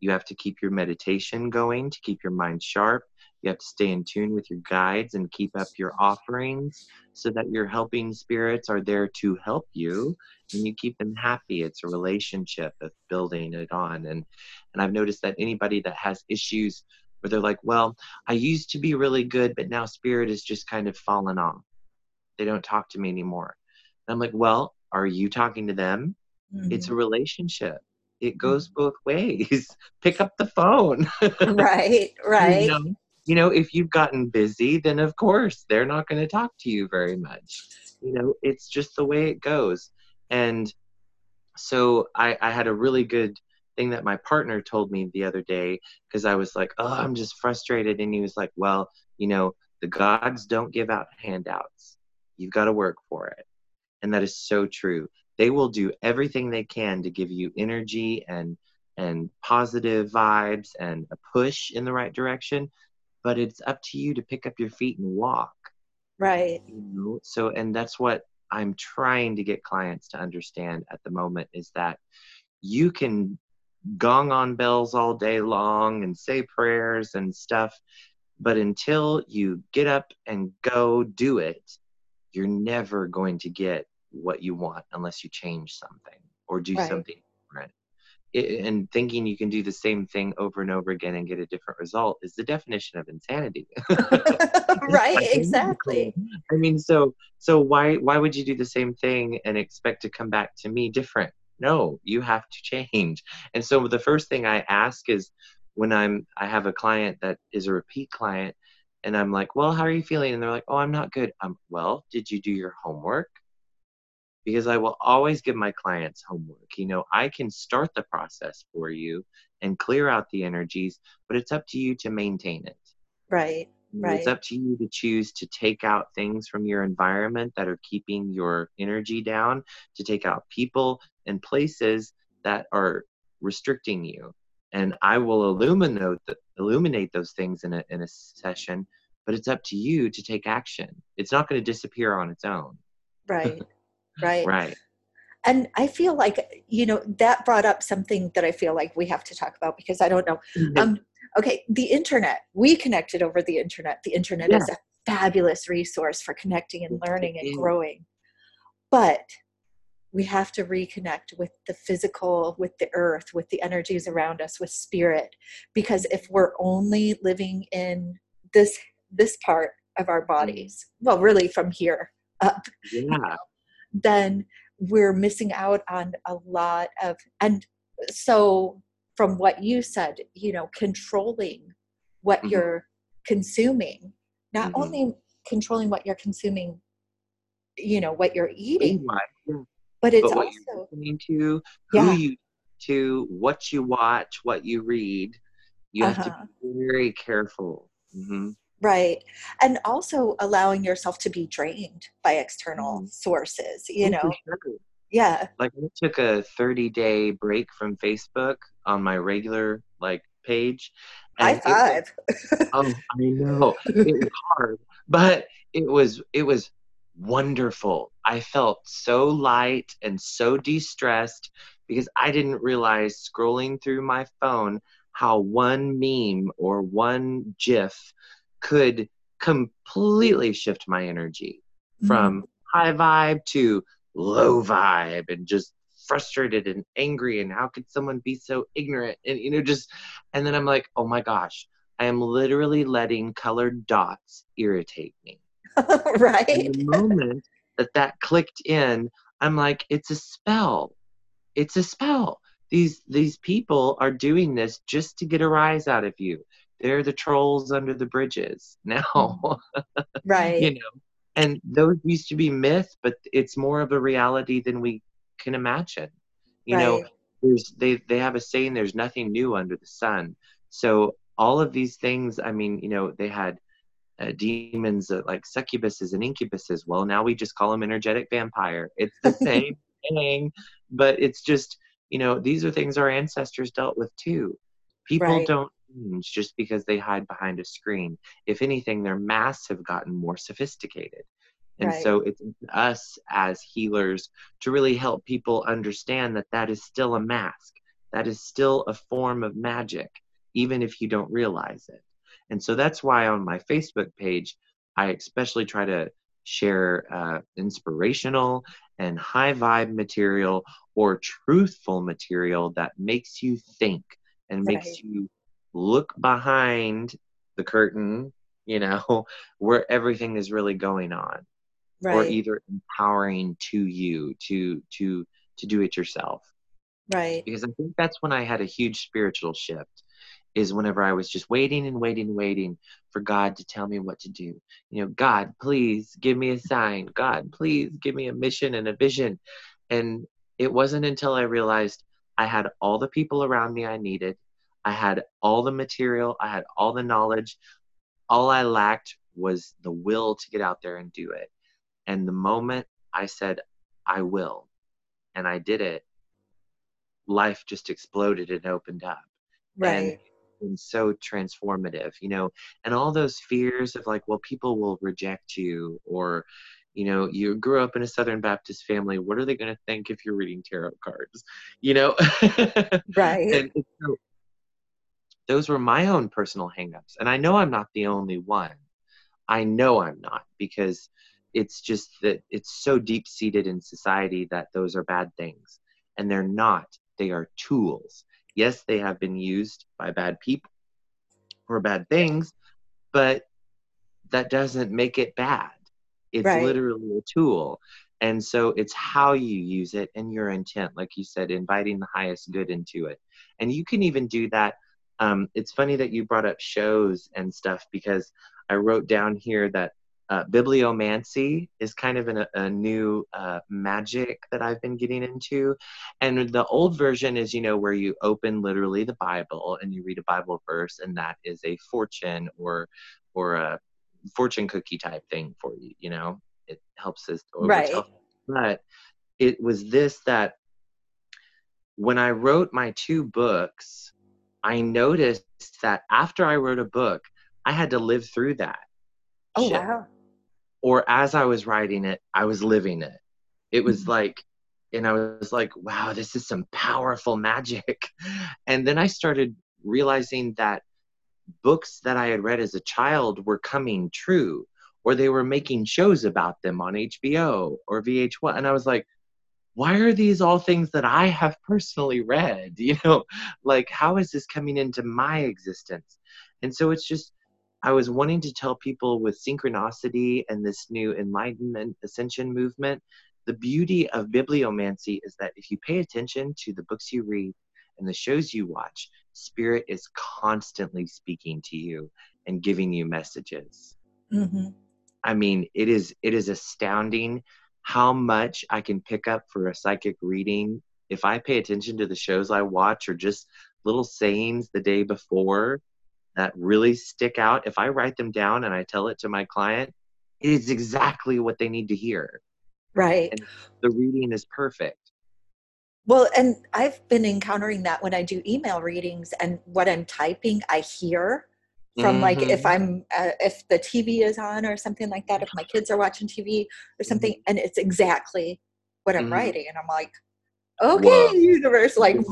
[SPEAKER 2] you have to keep your meditation going to keep your mind sharp you have to stay in tune with your guides and keep up your offerings so that your helping spirits are there to help you and you keep them happy. It's a relationship of building it on. And and I've noticed that anybody that has issues where they're like, well, I used to be really good, but now spirit is just kind of fallen off. They don't talk to me anymore. And I'm like, well, are you talking to them? Mm-hmm. It's a relationship it goes mm-hmm. both ways. Pick up the phone.
[SPEAKER 1] right, right.
[SPEAKER 2] You know, you know, if you've gotten busy, then of course they're not going to talk to you very much. You know, it's just the way it goes. And so I, I had a really good thing that my partner told me the other day because I was like, oh, I'm just frustrated. And he was like, well, you know, the gods don't give out handouts. You've got to work for it. And that is so true. They will do everything they can to give you energy and and positive vibes and a push in the right direction, but it's up to you to pick up your feet and walk.
[SPEAKER 1] Right.
[SPEAKER 2] You know? So and that's what I'm trying to get clients to understand at the moment is that you can gong on bells all day long and say prayers and stuff, but until you get up and go do it, you're never going to get what you want unless you change something or do right. something different. It, and thinking you can do the same thing over and over again and get a different result is the definition of insanity.
[SPEAKER 1] right, exactly.
[SPEAKER 2] I mean, so so why why would you do the same thing and expect to come back to me different? No, you have to change. And so the first thing I ask is when I'm I have a client that is a repeat client and I'm like, "Well, how are you feeling?" and they're like, "Oh, I'm not good." I'm, "Well, did you do your homework?" because I will always give my clients homework. You know, I can start the process for you and clear out the energies, but it's up to you to maintain it.
[SPEAKER 1] Right. Right.
[SPEAKER 2] It's up to you to choose to take out things from your environment that are keeping your energy down, to take out people and places that are restricting you. And I will illuminate illuminate those things in a in a session, but it's up to you to take action. It's not going to disappear on its own.
[SPEAKER 1] Right. right
[SPEAKER 2] right
[SPEAKER 1] and i feel like you know that brought up something that i feel like we have to talk about because i don't know mm-hmm. um okay the internet we connected over the internet the internet yeah. is a fabulous resource for connecting and learning and growing but we have to reconnect with the physical with the earth with the energies around us with spirit because if we're only living in this this part of our mm-hmm. bodies well really from here up
[SPEAKER 2] yeah.
[SPEAKER 1] Then we're missing out on a lot of and so from what you said you know controlling what mm-hmm. you're consuming not mm-hmm. only controlling what you're consuming you know what you're eating but it's but what also
[SPEAKER 2] listening to who yeah. you to what you watch what you read you uh-huh. have to uh-huh. be very careful mm-hmm.
[SPEAKER 1] Right. And also allowing yourself to be drained by external mm. sources, you oh, know. Sure. Yeah.
[SPEAKER 2] Like I took a 30 day break from Facebook on my regular like page.
[SPEAKER 1] High five.
[SPEAKER 2] Was, oh, I know. It was hard, but it was it was wonderful. I felt so light and so de-stressed because I didn't realize scrolling through my phone how one meme or one GIF could completely shift my energy mm-hmm. from high vibe to low vibe and just frustrated and angry and how could someone be so ignorant? And you know just and then i'm like oh my gosh i am literally letting colored dots irritate me.
[SPEAKER 1] Right?
[SPEAKER 2] And the moment that that clicked in i'm like it's a spell. It's a spell. These these people are doing this just to get a rise out of you. They're the trolls under the bridges now.
[SPEAKER 1] Right.
[SPEAKER 2] You know and those used to be myth but it's more of a reality than we can imagine. You right. know there's they they have a saying there's nothing new under the sun. So all of these things i mean you know they had uh, demons uh, like succubuses and incubuses. Well now we just call them energetic vampire. It's the same thing but it's just you know these are things our ancestors dealt with too. People right. don't change just because they hide behind a screen. If anything, their masks have gotten more sophisticated. And right. so it's us as healers to really help people understand that that is still a mask. That is still a form of magic, even if you don't realize it. And so that's why on my Facebook page, I especially try to share uh, inspirational and high vibe material or truthful material that makes you think and right. makes you look behind the curtain, you know, where everything is really going on. Right. Or either empowering to you to to to do it yourself.
[SPEAKER 1] Right.
[SPEAKER 2] Because I think that's when I had a huge spiritual shift is whenever I was just waiting and waiting and waiting for God to tell me what to do. You know, God, please give me a sign. God, please give me a mission and a vision. And it wasn't until I realized I had all the people around me I needed. I had all the material, I had all the knowledge. All I lacked was the will to get out there and do it. And the moment I said, I will, and I did it, life just exploded and opened up.
[SPEAKER 1] Right.
[SPEAKER 2] And, and so transformative, you know, and all those fears of like, well, people will reject you or, you know, you grew up in a Southern Baptist family. What are they going to think if you're reading tarot cards? You know?
[SPEAKER 1] right.
[SPEAKER 2] and so those were my own personal hangups. And I know I'm not the only one. I know I'm not because it's just that it's so deep seated in society that those are bad things. And they're not, they are tools. Yes, they have been used by bad people for bad things, but that doesn't make it bad. It's right. literally a tool. And so it's how you use it and your intent, like you said, inviting the highest good into it. And you can even do that. Um, it's funny that you brought up shows and stuff because I wrote down here that uh, bibliomancy is kind of an, a new uh, magic that I've been getting into. And the old version is, you know, where you open literally the Bible and you read a Bible verse, and that is a fortune or or a fortune cookie type thing for you. You know, it helps us
[SPEAKER 1] right.
[SPEAKER 2] But it was this that when I wrote my two books, I noticed that after I wrote a book, I had to live through that.
[SPEAKER 1] Oh shit. wow.
[SPEAKER 2] Or as I was writing it, I was living it. It was mm-hmm. like and I was like, wow, this is some powerful magic. And then I started realizing that books that I had read as a child were coming true, or they were making shows about them on HBO or VH1. And I was like, why are these all things that I have personally read? You know, like, how is this coming into my existence? And so it's just, I was wanting to tell people with synchronicity and this new enlightenment ascension movement, the beauty of bibliomancy is that if you pay attention to the books you read and the shows you watch, spirit is constantly speaking to you and giving you messages.
[SPEAKER 1] Mm-hmm.
[SPEAKER 2] I mean, it is it is astounding how much I can pick up for a psychic reading if I pay attention to the shows I watch or just little sayings the day before that really stick out, if I write them down and I tell it to my client, it is exactly what they need to hear.
[SPEAKER 1] Right.
[SPEAKER 2] And the reading is perfect.
[SPEAKER 1] Well, and I've been encountering that when I do email readings and what I'm typing, I hear from mm-hmm. like if mm-hmm. I'm uh, if the TV is on or something like that, if my kids are watching TV or something, mm-hmm. and it's exactly what I'm mm-hmm. writing, and I'm like, okay Whoa. universe like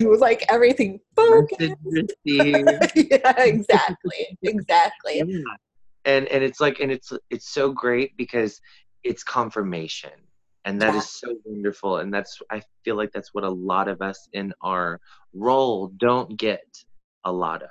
[SPEAKER 1] it was like everything focused. yeah exactly exactly yeah.
[SPEAKER 2] and and it's like and it's it's so great because it's confirmation and that yeah. is so wonderful and that's i feel like that's what a lot of us in our role don't get a lot of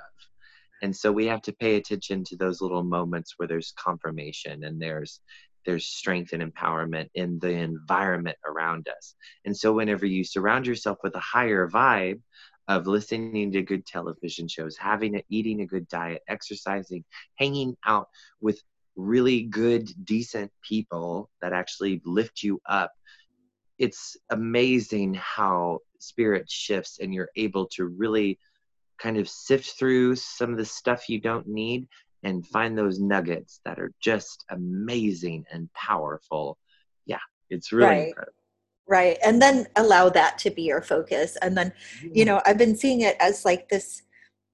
[SPEAKER 2] and so we have to pay attention to those little moments where there's confirmation and there's there's strength and empowerment in the environment around us. And so, whenever you surround yourself with a higher vibe of listening to good television shows, having a, eating a good diet, exercising, hanging out with really good, decent people that actually lift you up, it's amazing how spirit shifts and you're able to really kind of sift through some of the stuff you don't need and find those nuggets that are just amazing and powerful. Yeah, it's really right. incredible.
[SPEAKER 1] Right. And then allow that to be your focus. And then, you know, I've been seeing it as like this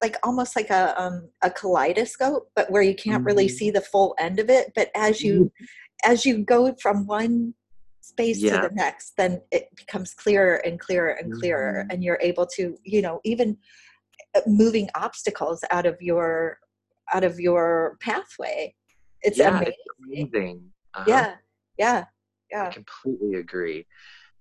[SPEAKER 1] like almost like a um a kaleidoscope, but where you can't mm-hmm. really see the full end of it. But as you mm-hmm. as you go from one space yeah. to the next, then it becomes clearer and clearer and clearer. Mm-hmm. And you're able to, you know, even moving obstacles out of your out of your pathway. It's yeah, amazing. It's amazing. Uh-huh. Yeah, yeah, yeah.
[SPEAKER 2] I completely agree.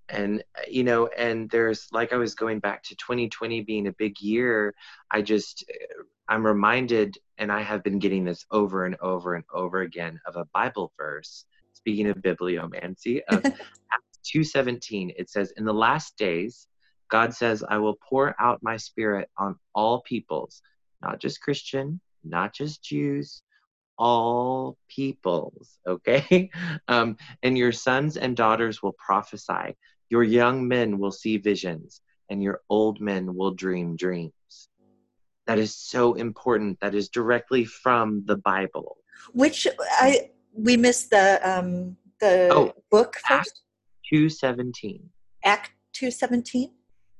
[SPEAKER 2] And uh, you know, and there's like I was going back to 2020 being a big year. I just uh, I'm reminded, and I have been getting this over and over and over again of a Bible verse. Speaking of bibliomancy, of Acts 2:17, it says, "In the last days, God says, I will pour out my spirit on all peoples, not just Christian, not just Jews, all peoples, okay? Um, and your sons and daughters will prophesy. Your young men will see visions, and your old men will dream dreams. That is so important. That is directly from the Bible.
[SPEAKER 1] Which I we missed the um the oh, book
[SPEAKER 2] first. Two seventeen.
[SPEAKER 1] Act two seventeen.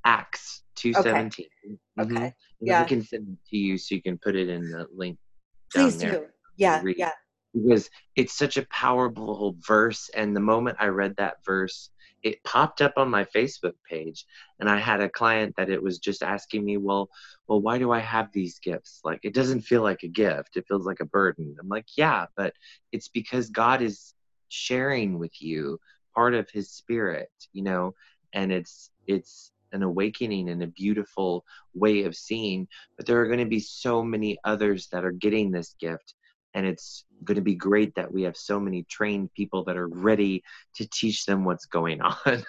[SPEAKER 2] Acts two seventeen.
[SPEAKER 1] Okay. Mm-hmm. okay. Yeah.
[SPEAKER 2] I can send it to you so you can put it in the link.
[SPEAKER 1] Please do. Yeah. Yeah.
[SPEAKER 2] Because it's such a powerful verse, and the moment I read that verse, it popped up on my Facebook page and I had a client that it was just asking me, well, well, why do I have these gifts? Like it doesn't feel like a gift. It feels like a burden. I'm like, yeah, but it's because God is sharing with you part of his spirit, you know, and it's it's an awakening and a beautiful way of seeing, but there are going to be so many others that are getting this gift and it's going to be great that we have so many trained people that are ready to teach them what's going on.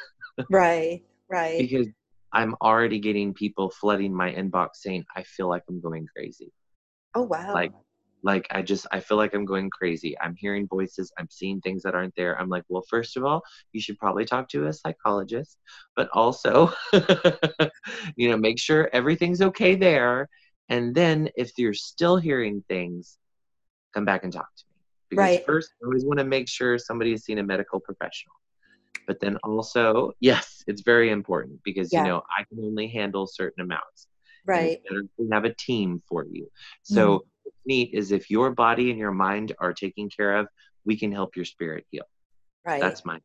[SPEAKER 1] right, right.
[SPEAKER 2] Because I'm already getting people flooding my inbox saying, I feel like I'm going crazy.
[SPEAKER 1] Oh, wow.
[SPEAKER 2] Like, like I just I feel like I'm going crazy. I'm hearing voices, I'm seeing things that aren't there. I'm like, well, first of all, you should probably talk to a psychologist, but also you know, make sure everything's okay there. And then if you're still hearing things, come back and talk to me. Because right. first, I always want to make sure somebody has seen a medical professional. But then also, yes, it's very important because yeah. you know I can only handle certain amounts.
[SPEAKER 1] Right.
[SPEAKER 2] We have a team for you. So mm. Neat is if your body and your mind are taken care of, we can help your spirit heal.
[SPEAKER 1] Right.
[SPEAKER 2] That's my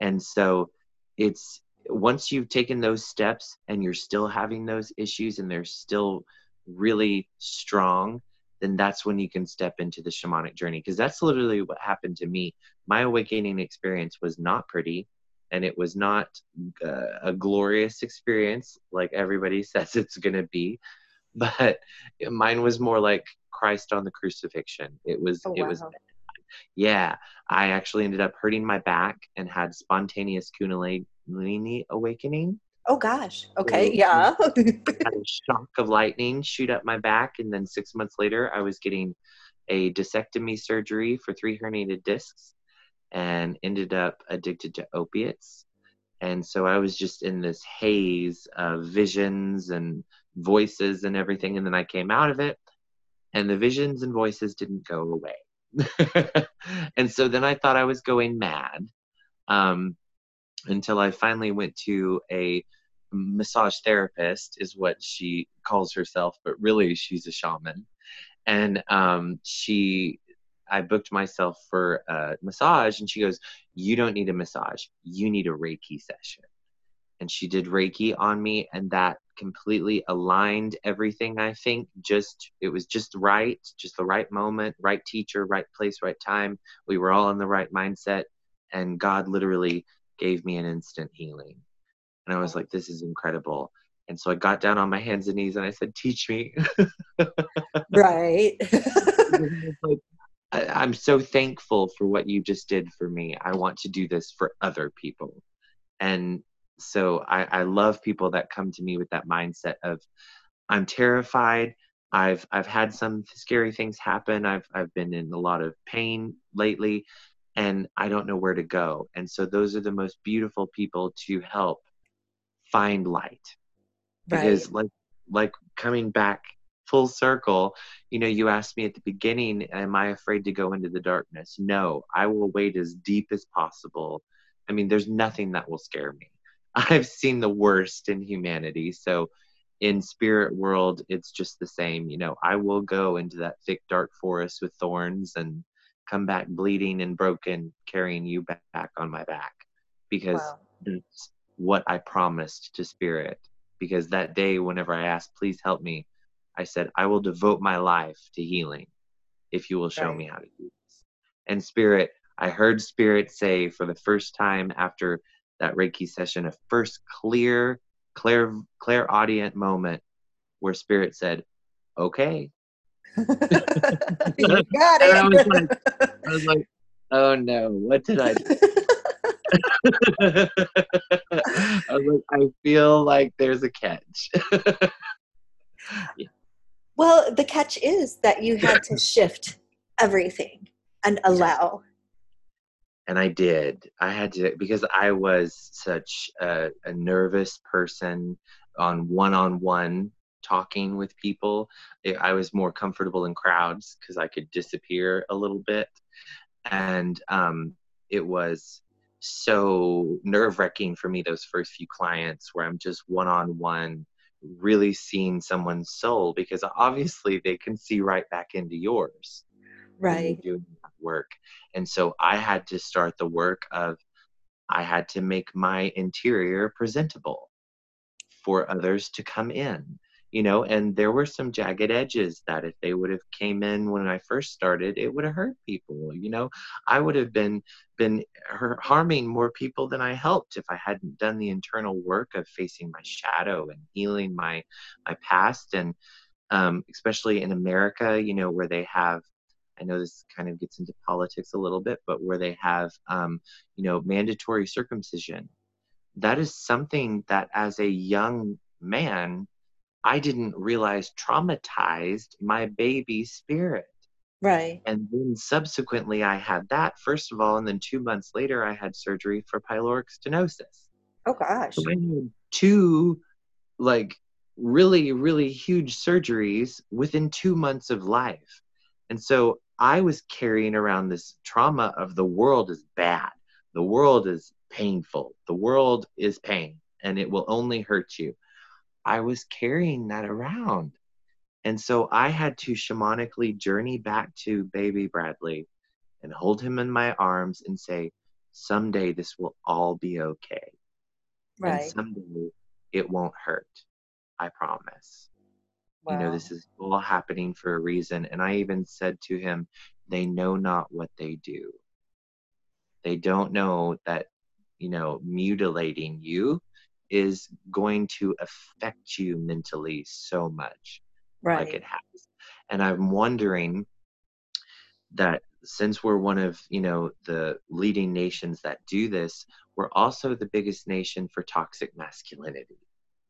[SPEAKER 2] and so it's once you've taken those steps and you're still having those issues and they're still really strong then that's when you can step into the shamanic journey because that's literally what happened to me my awakening experience was not pretty and it was not uh, a glorious experience like everybody says it's going to be but mine was more like christ on the crucifixion it was oh, wow. it was yeah i actually ended up hurting my back and had spontaneous kundalini awakening
[SPEAKER 1] Oh gosh. Okay. Yeah.
[SPEAKER 2] had a shock of lightning shoot up my back, and then six months later, I was getting a discectomy surgery for three herniated discs, and ended up addicted to opiates. And so I was just in this haze of visions and voices and everything. And then I came out of it, and the visions and voices didn't go away. and so then I thought I was going mad. Um, until I finally went to a massage therapist is what she calls herself, but really she's a shaman. And um, she, I booked myself for a massage, and she goes, "You don't need a massage. You need a Reiki session." And she did Reiki on me, and that completely aligned everything. I think just it was just right, just the right moment, right teacher, right place, right time. We were all in the right mindset, and God literally gave me an instant healing. And I was like, this is incredible. And so I got down on my hands and knees and I said, teach me.
[SPEAKER 1] right.
[SPEAKER 2] like, I, am so thankful for what you just did for me. I want to do this for other people. And so I, I love people that come to me with that mindset of, I'm terrified. I've I've had some scary things happen. I've I've been in a lot of pain lately and I don't know where to go. And so those are the most beautiful people to help find light. Right. Because like like coming back full circle, you know, you asked me at the beginning, am I afraid to go into the darkness? No, I will wait as deep as possible. I mean, there's nothing that will scare me. I've seen the worst in humanity. So in spirit world, it's just the same. You know, I will go into that thick dark forest with thorns and come back bleeding and broken, carrying you back on my back because wow. that's what I promised to Spirit. Because that day, whenever I asked, please help me, I said, I will devote my life to healing if you will show right. me how to do this. And Spirit, I heard Spirit say for the first time after that Reiki session, a first clear, clear, clairaudient moment where Spirit said, okay,
[SPEAKER 1] you got
[SPEAKER 2] it. I was, like, I was like, oh no, what did I do? I, like, I feel like there's a catch.
[SPEAKER 1] yeah. Well, the catch is that you had to shift everything and allow.
[SPEAKER 2] And I did. I had to because I was such a, a nervous person on one-on-one talking with people. I was more comfortable in crowds because I could disappear a little bit, and um, it was so nerve-wracking for me those first few clients where I'm just one-on-one really seeing someone's soul because obviously they can see right back into yours
[SPEAKER 1] right
[SPEAKER 2] work. And so i had to start the work of i had to make my interior presentable for others to come in you know and there were some jagged edges that if they would have came in when i first started it would have hurt people you know. I would have been been harming more people than i helped if i hadn't done the internal work of facing my shadow and healing my my past. And um, especially in america you know where they have I know this kind of gets into politics a little bit, but where they have, um, you know, mandatory circumcision. That is something that as a young man, I didn't realize traumatized my baby spirit.
[SPEAKER 1] Right.
[SPEAKER 2] And then subsequently, I had that, first of all, and then two months later, I had surgery for pyloric stenosis.
[SPEAKER 1] Oh, gosh. So I
[SPEAKER 2] had two, like, really, really huge surgeries within two months of life. And so I was carrying around this trauma of the world is bad, the world is painful, the world is pain, and it will only hurt you. I was carrying that around. And so I had to shamanically journey back to baby Bradley and hold him in my arms and say, someday this will all be okay.
[SPEAKER 1] Right.
[SPEAKER 2] And someday it won't hurt. I promise. Wow. You know, this is all happening for a reason. And I even said to him, they know not what they do. They don't know that, you know, mutilating you is going to affect you mentally so much
[SPEAKER 1] right.
[SPEAKER 2] like it has and i'm wondering that since we're one of you know the leading nations that do this we're also the biggest nation for toxic masculinity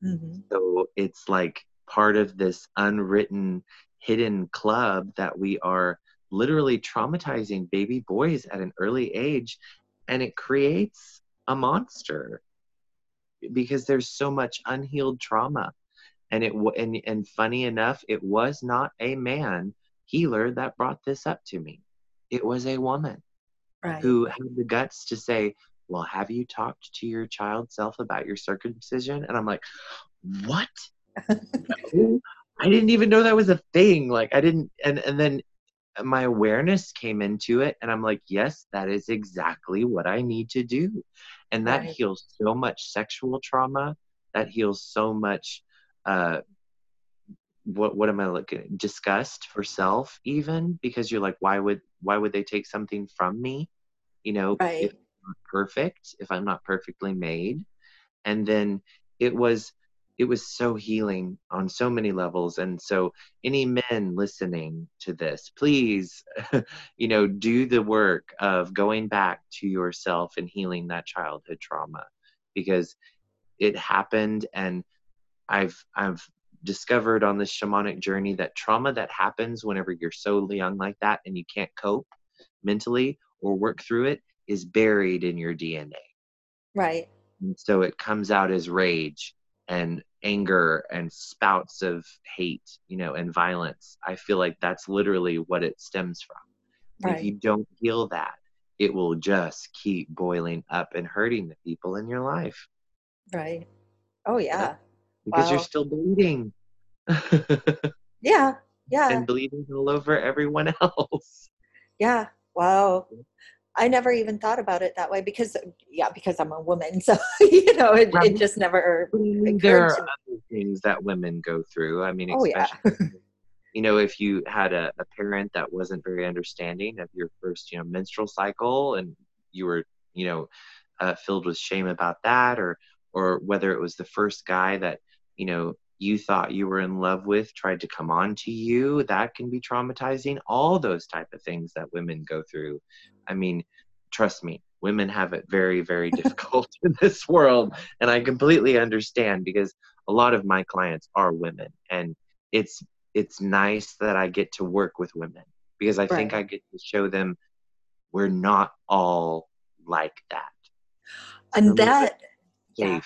[SPEAKER 2] mm-hmm. so it's like part of this unwritten hidden club that we are literally traumatizing baby boys at an early age and it creates a monster because there's so much unhealed trauma. And it and and funny enough it was not a man healer that brought this up to me. It was a woman
[SPEAKER 1] right.
[SPEAKER 2] who had the guts to say well have you talked to your child self about your circumcision? And i'm like what i didn't even know that was a thing like i didn't and and then my awareness came into it and i'm like yes that is exactly what i need to do. And that right. heals so much sexual trauma. That heals so much uh what what am i looking disgust for self even? Because you're like why would why would they take something from me? You know
[SPEAKER 1] right.
[SPEAKER 2] if I'm not perfect if i'm not perfectly made. And then it was it was so healing on so many levels. And so any men listening to this please you know do the work of going back to yourself and healing that childhood trauma because it happened. And i've i've discovered on this shamanic journey that trauma that happens whenever you're so young like that and you can't cope mentally or work through it is buried in your dna
[SPEAKER 1] right.
[SPEAKER 2] And so it comes out as rage and anger and spouts of hate, you know, and violence. I feel like that's literally what it stems from. Right. If you don't heal that, it will just keep boiling up and hurting the people in your life.
[SPEAKER 1] Right. Oh yeah.
[SPEAKER 2] Because wow. you're still bleeding.
[SPEAKER 1] yeah. Yeah.
[SPEAKER 2] And bleeding all over everyone else.
[SPEAKER 1] Yeah. Wow. I never even thought about it that way because, yeah, because I'm a woman. So, you know, it, it just never.
[SPEAKER 2] There are other things that women go through. I mean, especially, oh, yeah. you know, if you had a, a parent that wasn't very understanding of your first, you know, menstrual cycle and you were, you know, uh, filled with shame about that, or, or whether it was the first guy that, you know, you thought you were in love with tried to come on to you that can be traumatizing. All those type of things that women go through. I mean trust me women have it very very difficult in this world and i completely understand because a lot of my clients are women and it's it's nice that i get to work with women because i right. think i get to show them we're not all like that.
[SPEAKER 1] And that safe. Yeah,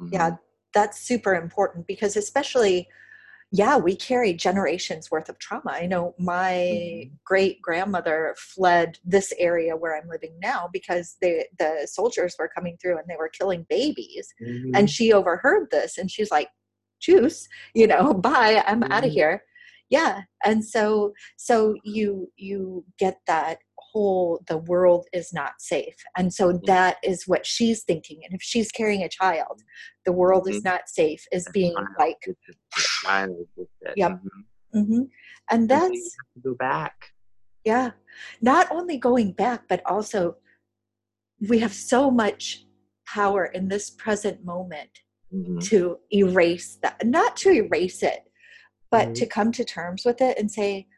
[SPEAKER 1] mm-hmm. yeah that's super important because especially yeah, we carry generations worth of trauma. I know my mm-hmm. great grandmother fled this area where I'm living now because they, the soldiers were coming through and they were killing babies. Mm-hmm. And she overheard this and she's like, juice, you know, bye, I'm mm-hmm. out of here. Yeah. And so, so you, you get that whole the world is not safe and so mm-hmm. that is what she's thinking and if she's carrying a child the world mm-hmm. is not safe is being like yep mm-hmm. mm-hmm. and that's
[SPEAKER 2] go back
[SPEAKER 1] yeah not only going back but also we have so much power in this present moment mm-hmm. to erase that not to erase it but to come to terms with it and say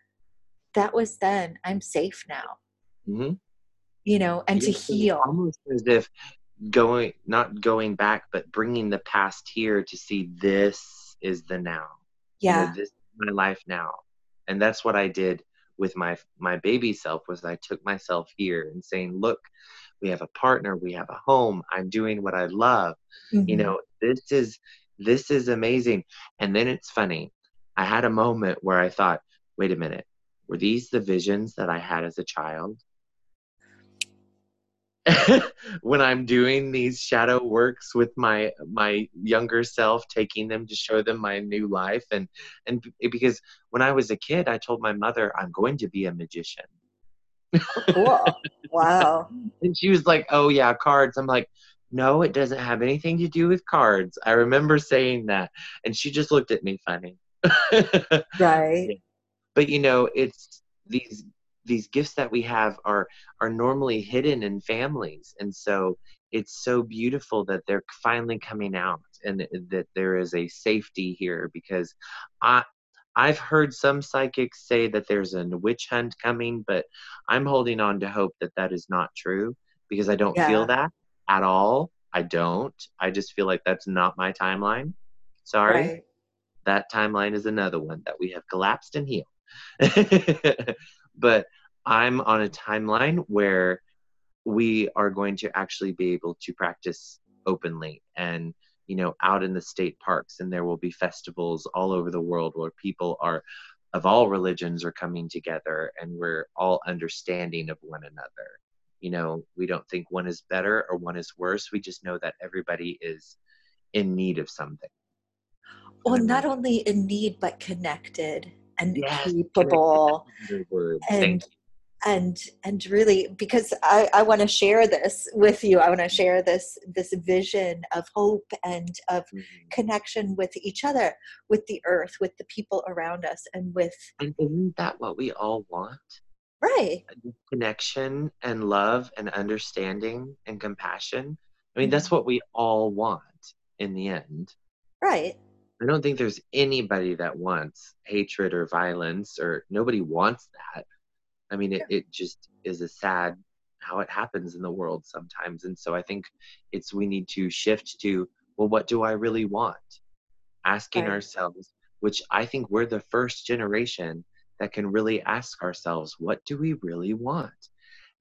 [SPEAKER 1] that was then i'm safe now mm-hmm. you know, and to heal.
[SPEAKER 2] Almost as if going, not going back, but bringing the past here to see this is the now.
[SPEAKER 1] Yeah.
[SPEAKER 2] You know, this is my life now. And that's what I did with my my baby self was I took myself here and saying, look, we have a partner, we have a home, I'm doing what I love. Mm-hmm. You know, this is this is amazing. And then it's funny. I had a moment where I thought, wait a minute, were these the visions that I had as a child? when I'm doing these shadow works with my my younger self, taking them to show them my new life, and and because when I was a kid, I told my mother I'm going to be a magician.
[SPEAKER 1] cool! Wow.
[SPEAKER 2] and she was like, "Oh yeah, cards." I'm like, "No, it doesn't have anything to do with cards." I remember saying that, and she just looked at me funny.
[SPEAKER 1] right.
[SPEAKER 2] But you know, it's these these gifts that we have are are normally hidden in families and so it's so beautiful that they're finally coming out and that there is a safety here because i I've heard some psychics say that there's a witch hunt coming, but I'm holding on to hope that that is not true because I don't yeah. feel that at all. I don't. I just feel like that's not my timeline. Sorry. Right. That timeline is another one that we have collapsed and healed. but I'm on a timeline where we are going to actually be able to practice openly and you know out in the state parks and there will be festivals all over the world where people are of all religions are coming together and we're all understanding of one another. You know we don't think one is better or one is worse. We just know that everybody is in need of something.
[SPEAKER 1] Well not only in need but connected and yes, capable and and and really because i, I want to share this with you. I want to share this this vision of hope and of mm-hmm. connection with each other with the earth with the people around us and with
[SPEAKER 2] and isn't that what we all want?
[SPEAKER 1] Right.
[SPEAKER 2] Connection and love and understanding and compassion? I mean that's mm-hmm. what we all want in the end.
[SPEAKER 1] Right
[SPEAKER 2] i don't think there's anybody that wants hatred or violence or nobody wants that I mean, it, it just is a sad how it happens in the world sometimes. And so I think it's we need to shift to, well, what do I really want? Asking right. ourselves, which I think we're the first generation that can really ask ourselves, what do we really want?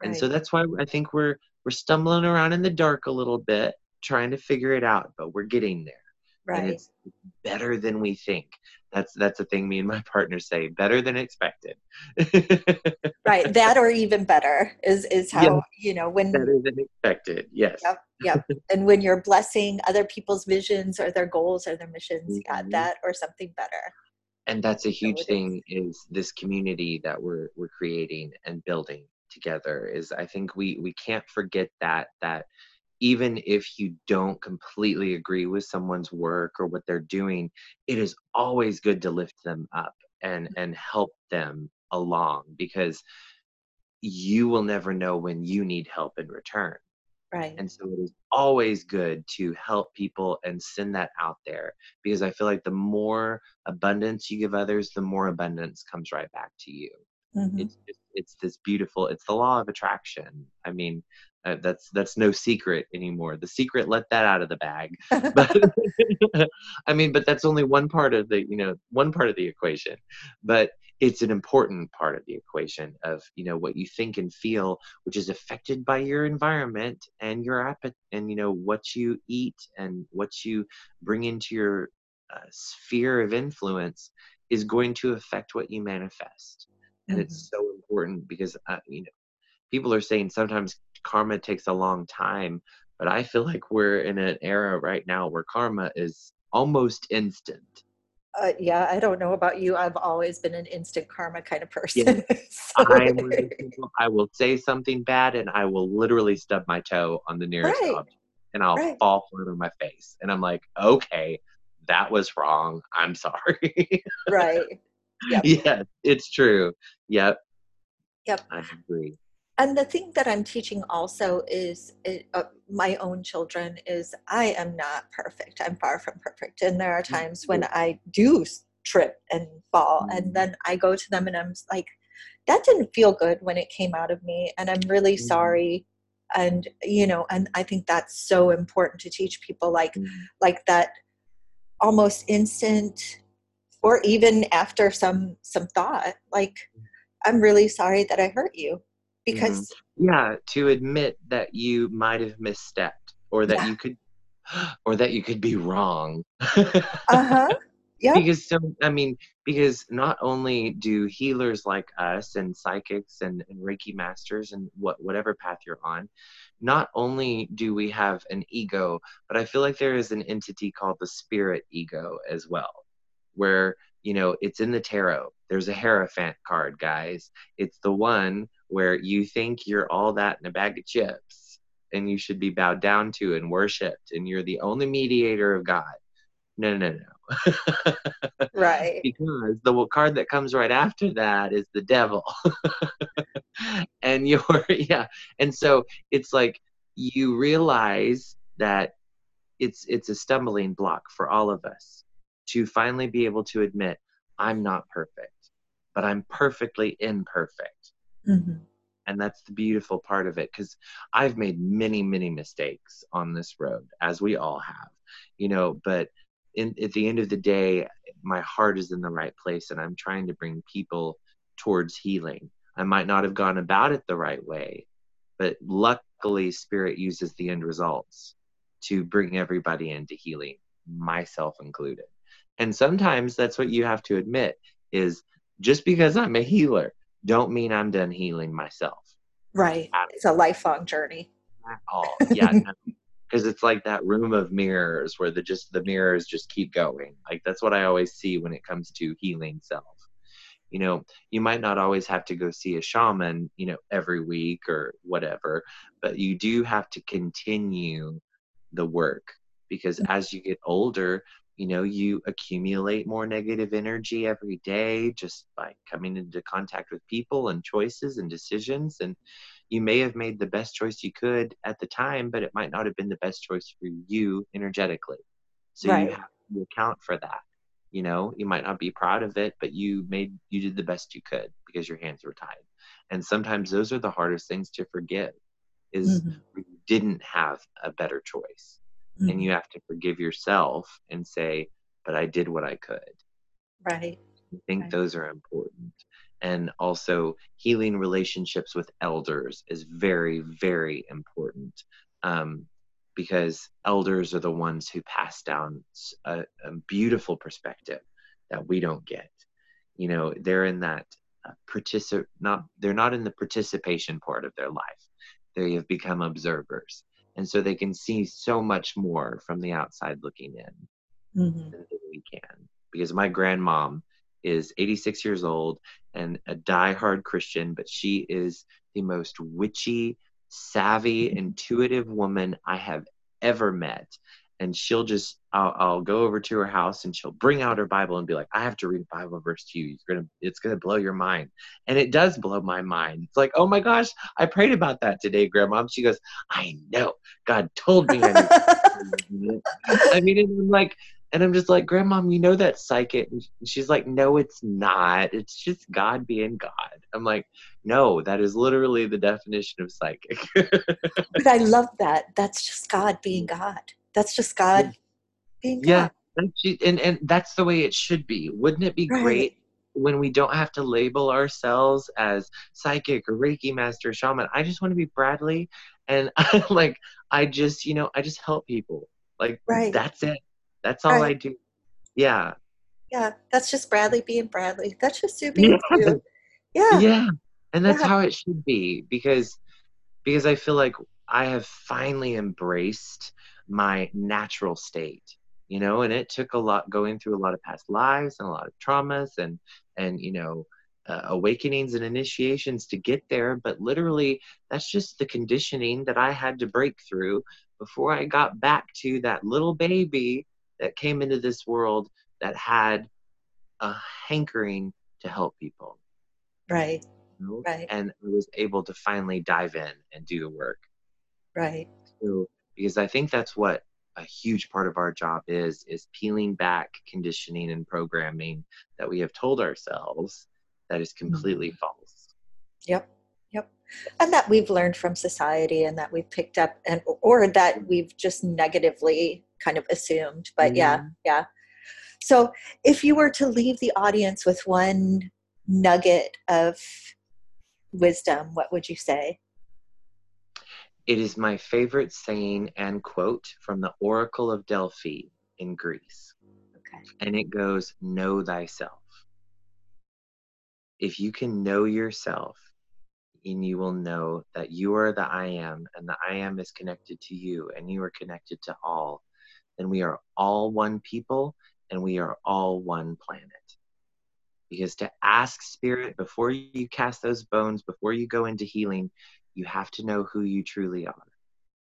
[SPEAKER 2] Right. And so that's why I think we're we're stumbling around in the dark a little bit, trying to figure it out, but we're getting there.
[SPEAKER 1] Right.
[SPEAKER 2] And it's better than we think that's that's a thing me and my partner say better than expected
[SPEAKER 1] right that or even better is is how yeah. you know when
[SPEAKER 2] better than expected yes
[SPEAKER 1] yep yep and when you're blessing other people's visions or their goals or their missions mm-hmm. yeah that or something better
[SPEAKER 2] and that's a huge so thing is. is this community that we're we're creating and building together is i think we we can't forget that that even if you don't completely agree with someone's work or what they're doing it is always good to lift them up and mm-hmm. and help them along because you will never know when you need help in return
[SPEAKER 1] right
[SPEAKER 2] and so it is always good to help people and send that out there because i feel like the more abundance you give others the more abundance comes right back to you mm-hmm. it's, it's it's this beautiful it's the law of attraction i mean uh, that's that's no secret anymore. The secret let that out of the bag. But i mean but that's only one part of the you know one part of the equation. But it's an important part of the equation of you know what you think and feel which is affected by your environment and your appetite and you know what you eat and what you bring into your uh, sphere of influence is going to affect what you manifest. And mm-hmm. it's so important because uh, you know people are saying sometimes karma takes a long time but i feel like we're in an era right now where karma is almost instant
[SPEAKER 1] uh, yeah, I don't know about you. I've always been an instant karma kind of person. Yeah.
[SPEAKER 2] so. I will say something bad and I will literally stub my toe on the nearest right. object and I'll right. fall flat on my face. And I'm like, okay, that was wrong. I'm sorry.
[SPEAKER 1] right.
[SPEAKER 2] Yep. Yes, it's true. Yep.
[SPEAKER 1] Yep.
[SPEAKER 2] I agree
[SPEAKER 1] and the thing that i'm teaching also is it, uh, my own children is i am not perfect i'm far from perfect and there are mm-hmm. times when i do trip and fall and mm-hmm. then i go to them and i'm like that didn't feel good when it came out of me and i'm really mm-hmm. sorry and you know and i think that's so important to teach people like mm-hmm. like that almost instant or even after some some thought like i'm really sorry that i hurt you because
[SPEAKER 2] mm-hmm. yeah to admit that you might have misstepped or that yeah. you could or that you could be wrong.
[SPEAKER 1] Uh-huh.
[SPEAKER 2] Yeah because so i mean because not only do healers like us and psychics and, and reiki masters and what whatever path you're on not only do we have an ego but i feel like there is an entity called the spirit ego as well where you know it's in the tarot. There's a hierophant card guys. It's the one where you think you're all that in a bag of chips and you should be bowed down to and worshiped and you're the only mediator of God. No, no, no.
[SPEAKER 1] right.
[SPEAKER 2] Because the card that comes right after that is the devil. and you're, yeah. And so it's like you realize that it's it's a stumbling block for all of us to finally be able to admit I'm not perfect, but I'm perfectly imperfect. Mm-hmm. And that's the beautiful part of it because I've made many, many mistakes on this road, as we all have, you know, but in, at the end of the day, my heart is in the right place and I'm trying to bring people towards healing. I might not have gone about it the right way, but luckily, Spirit uses the end results to bring everybody into healing, myself included. And sometimes that's what you have to admit is just because I'm a healer don't mean I'm done healing myself.
[SPEAKER 1] Right. It's a lifelong journey.
[SPEAKER 2] Oh, yeah. Because it's like that room of mirrors where the just the mirrors just keep going. Like that's what I always see when it comes to healing self. You know, you might not always have to go see a shaman, you know, every week or whatever, but you do have to continue the work because mm-hmm. as you get older, you know you accumulate more negative energy every day just by coming into contact with people and choices and decisions and you may have made the best choice you could at the time but it might not have been the best choice for you energetically so right. you have to account for that you know you might not be proud of it but you made you did the best you could because your hands were tied and sometimes those are the hardest things to forgive is mm-hmm. you didn't have a better choice mm-hmm. and you have to forgive yourself and say but i did what i could.
[SPEAKER 1] Right.
[SPEAKER 2] I think
[SPEAKER 1] right.
[SPEAKER 2] those are important. And also healing relationships with elders is very very important um, because elders are the ones who pass down a, a, beautiful perspective that we don't get. You know they're in that uh, particip not they're not in the participation part of their life. They have become observers and so they can see so much more from the outside looking in mm-hmm. than we can. Because my grandmom is 86 years old and a die-hard christian but she is the most witchy savvy intuitive woman i have ever met and she'll just I'll, I'll, go over to her house and she'll bring out her bible and be like i have to read a bible verse to you you're gonna it's gonna blow your mind and it does blow my mind it's like oh my gosh i prayed about that today grandma she goes i know god told me i, I mean i'm like And I'm just like, grandma you know that's psychic. And she's like, No, it's not. It's just God being God. I'm like, No, that is literally the definition of psychic.
[SPEAKER 1] but I love that. That's just God being mm. God. That's just God yeah. being God.
[SPEAKER 2] Yeah. And, and that's the way it should be. Wouldn't it be right. great when we don't have to label ourselves as psychic or Reiki master, shaman? I just want to be Bradley. And I like, I just, you know, I just help people. Like, right. that's it. That's all right. I do. Yeah.
[SPEAKER 1] Yeah. That's just Bradley being Bradley. That's just you being yeah. you.
[SPEAKER 2] Yeah. Yeah. And that's yeah. how it should be because because I feel like I have finally embraced my natural state you know and it took a lot going through a lot of past lives and a lot of traumas and and you know uh, awakenings and initiations to get there. But literally that's just the conditioning that i had to break through before i got back to that little baby that came into this world that had a hankering to help people.
[SPEAKER 1] Right.
[SPEAKER 2] You know?
[SPEAKER 1] right.
[SPEAKER 2] and i was able to finally dive in and do the work.
[SPEAKER 1] Right.
[SPEAKER 2] So because i think that's what a huge part of our job is is peeling back conditioning and programming that we have told ourselves that is completely mm-hmm. false
[SPEAKER 1] yep yep and that we've learned from society and that we've picked up and or that we've just negatively kind of assumed but mm-hmm. yeah yeah so if you were to leave the audience with one nugget of wisdom what would you say
[SPEAKER 2] it is my favorite saying and quote from the Oracle of Delphi in Greece. Okay. And it goes, Know thyself. If you can know yourself, and you will know that you are the I am, and the I am is connected to you, and you are connected to all, then we are all one people and we are all one planet. Because to ask spirit before you cast those bones, before you go into healing, you have to know who you truly are.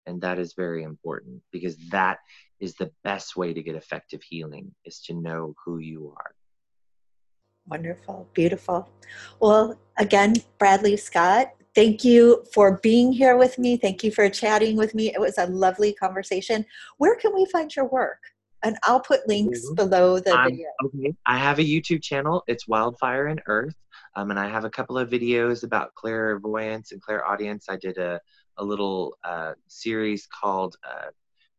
[SPEAKER 2] And that is very important because that is the best way to get effective healing is to know who you are.
[SPEAKER 1] Wonderful, beautiful. Well, again, Bradley Scott, thank you for being here with me. Thank you for chatting with me. It was a lovely conversation. Where can we find your work? And I'll put links mm-hmm. below the um, video.
[SPEAKER 2] Okay. I have a YouTube channel. It's Wildfire and Earth. Um, and I have a couple of videos about clairvoyance and clairaudience. I did a, a little uh, series called uh,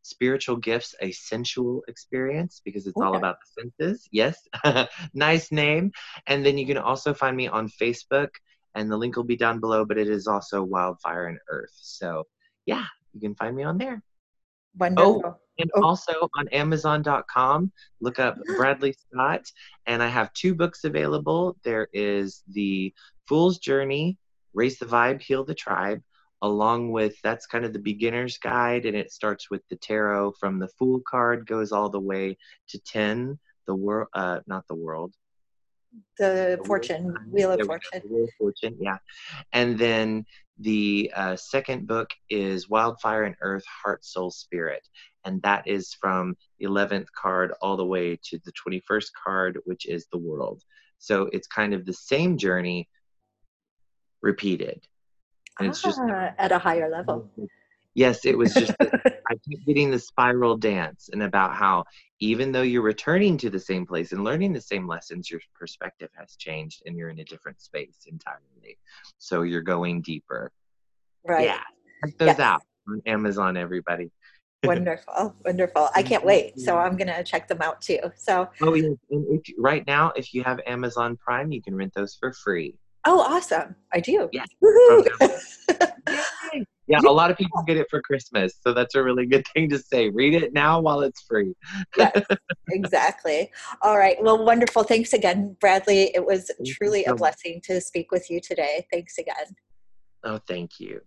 [SPEAKER 2] Spiritual Gifts, a Sensual Experience, because it's okay. all about the senses. Yes, nice name. And then you can also find me on Facebook, and the link will be down below, but it is also Wildfire and Earth. So, yeah, you can find me on there.
[SPEAKER 1] Wonderful.
[SPEAKER 2] Oh, and oh. also on Amazon.com, look up Bradley Scott. And I have two books available. There is The Fool's Journey, Raise the Vibe, Heal the Tribe, along with that's kind of the beginner's guide. And it starts with the tarot from the Fool card, goes all the way to 10, the world, uh, not the world,
[SPEAKER 1] the, the fortune wheel, of fortune
[SPEAKER 2] wheel of fortune yeah and then the uh, second book is wildfire and earth heart soul spirit and that is from the 11th card all the way to the 21st card which is the world. So it's kind of the same journey repeated.
[SPEAKER 1] And ah, it's just ah, at a higher level.
[SPEAKER 2] Yes it was just i keep getting the spiral dance and about how even though you're returning to the same place and learning the same lessons your perspective has changed and you're in a different space entirely. So you're going deeper.
[SPEAKER 1] Right.
[SPEAKER 2] Yeah. Check those yes. out on amazon everybody
[SPEAKER 1] wonderful wonderful. I can't wait. So i'm gonna check them out too. So
[SPEAKER 2] oh yeah and if, right now if you have amazon prime you can rent those for free.
[SPEAKER 1] Oh awesome. I do.
[SPEAKER 2] Yeah. Yeah a lot of people get it for christmas so that's a really good thing to say. Read it now while it's free.
[SPEAKER 1] Yes exactly. All right. Well wonderful. Thanks again bradley. It was thank truly so a blessing to speak with you today. Thanks again.
[SPEAKER 2] Oh thank you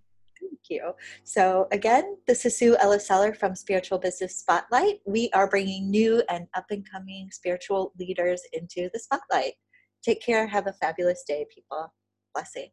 [SPEAKER 1] Thank you. So, again, this is Sue Ellis Seller from Spiritual Business Spotlight. We are bringing new and up and coming spiritual leaders into the spotlight. Take care. Have a fabulous day, people. Blessings.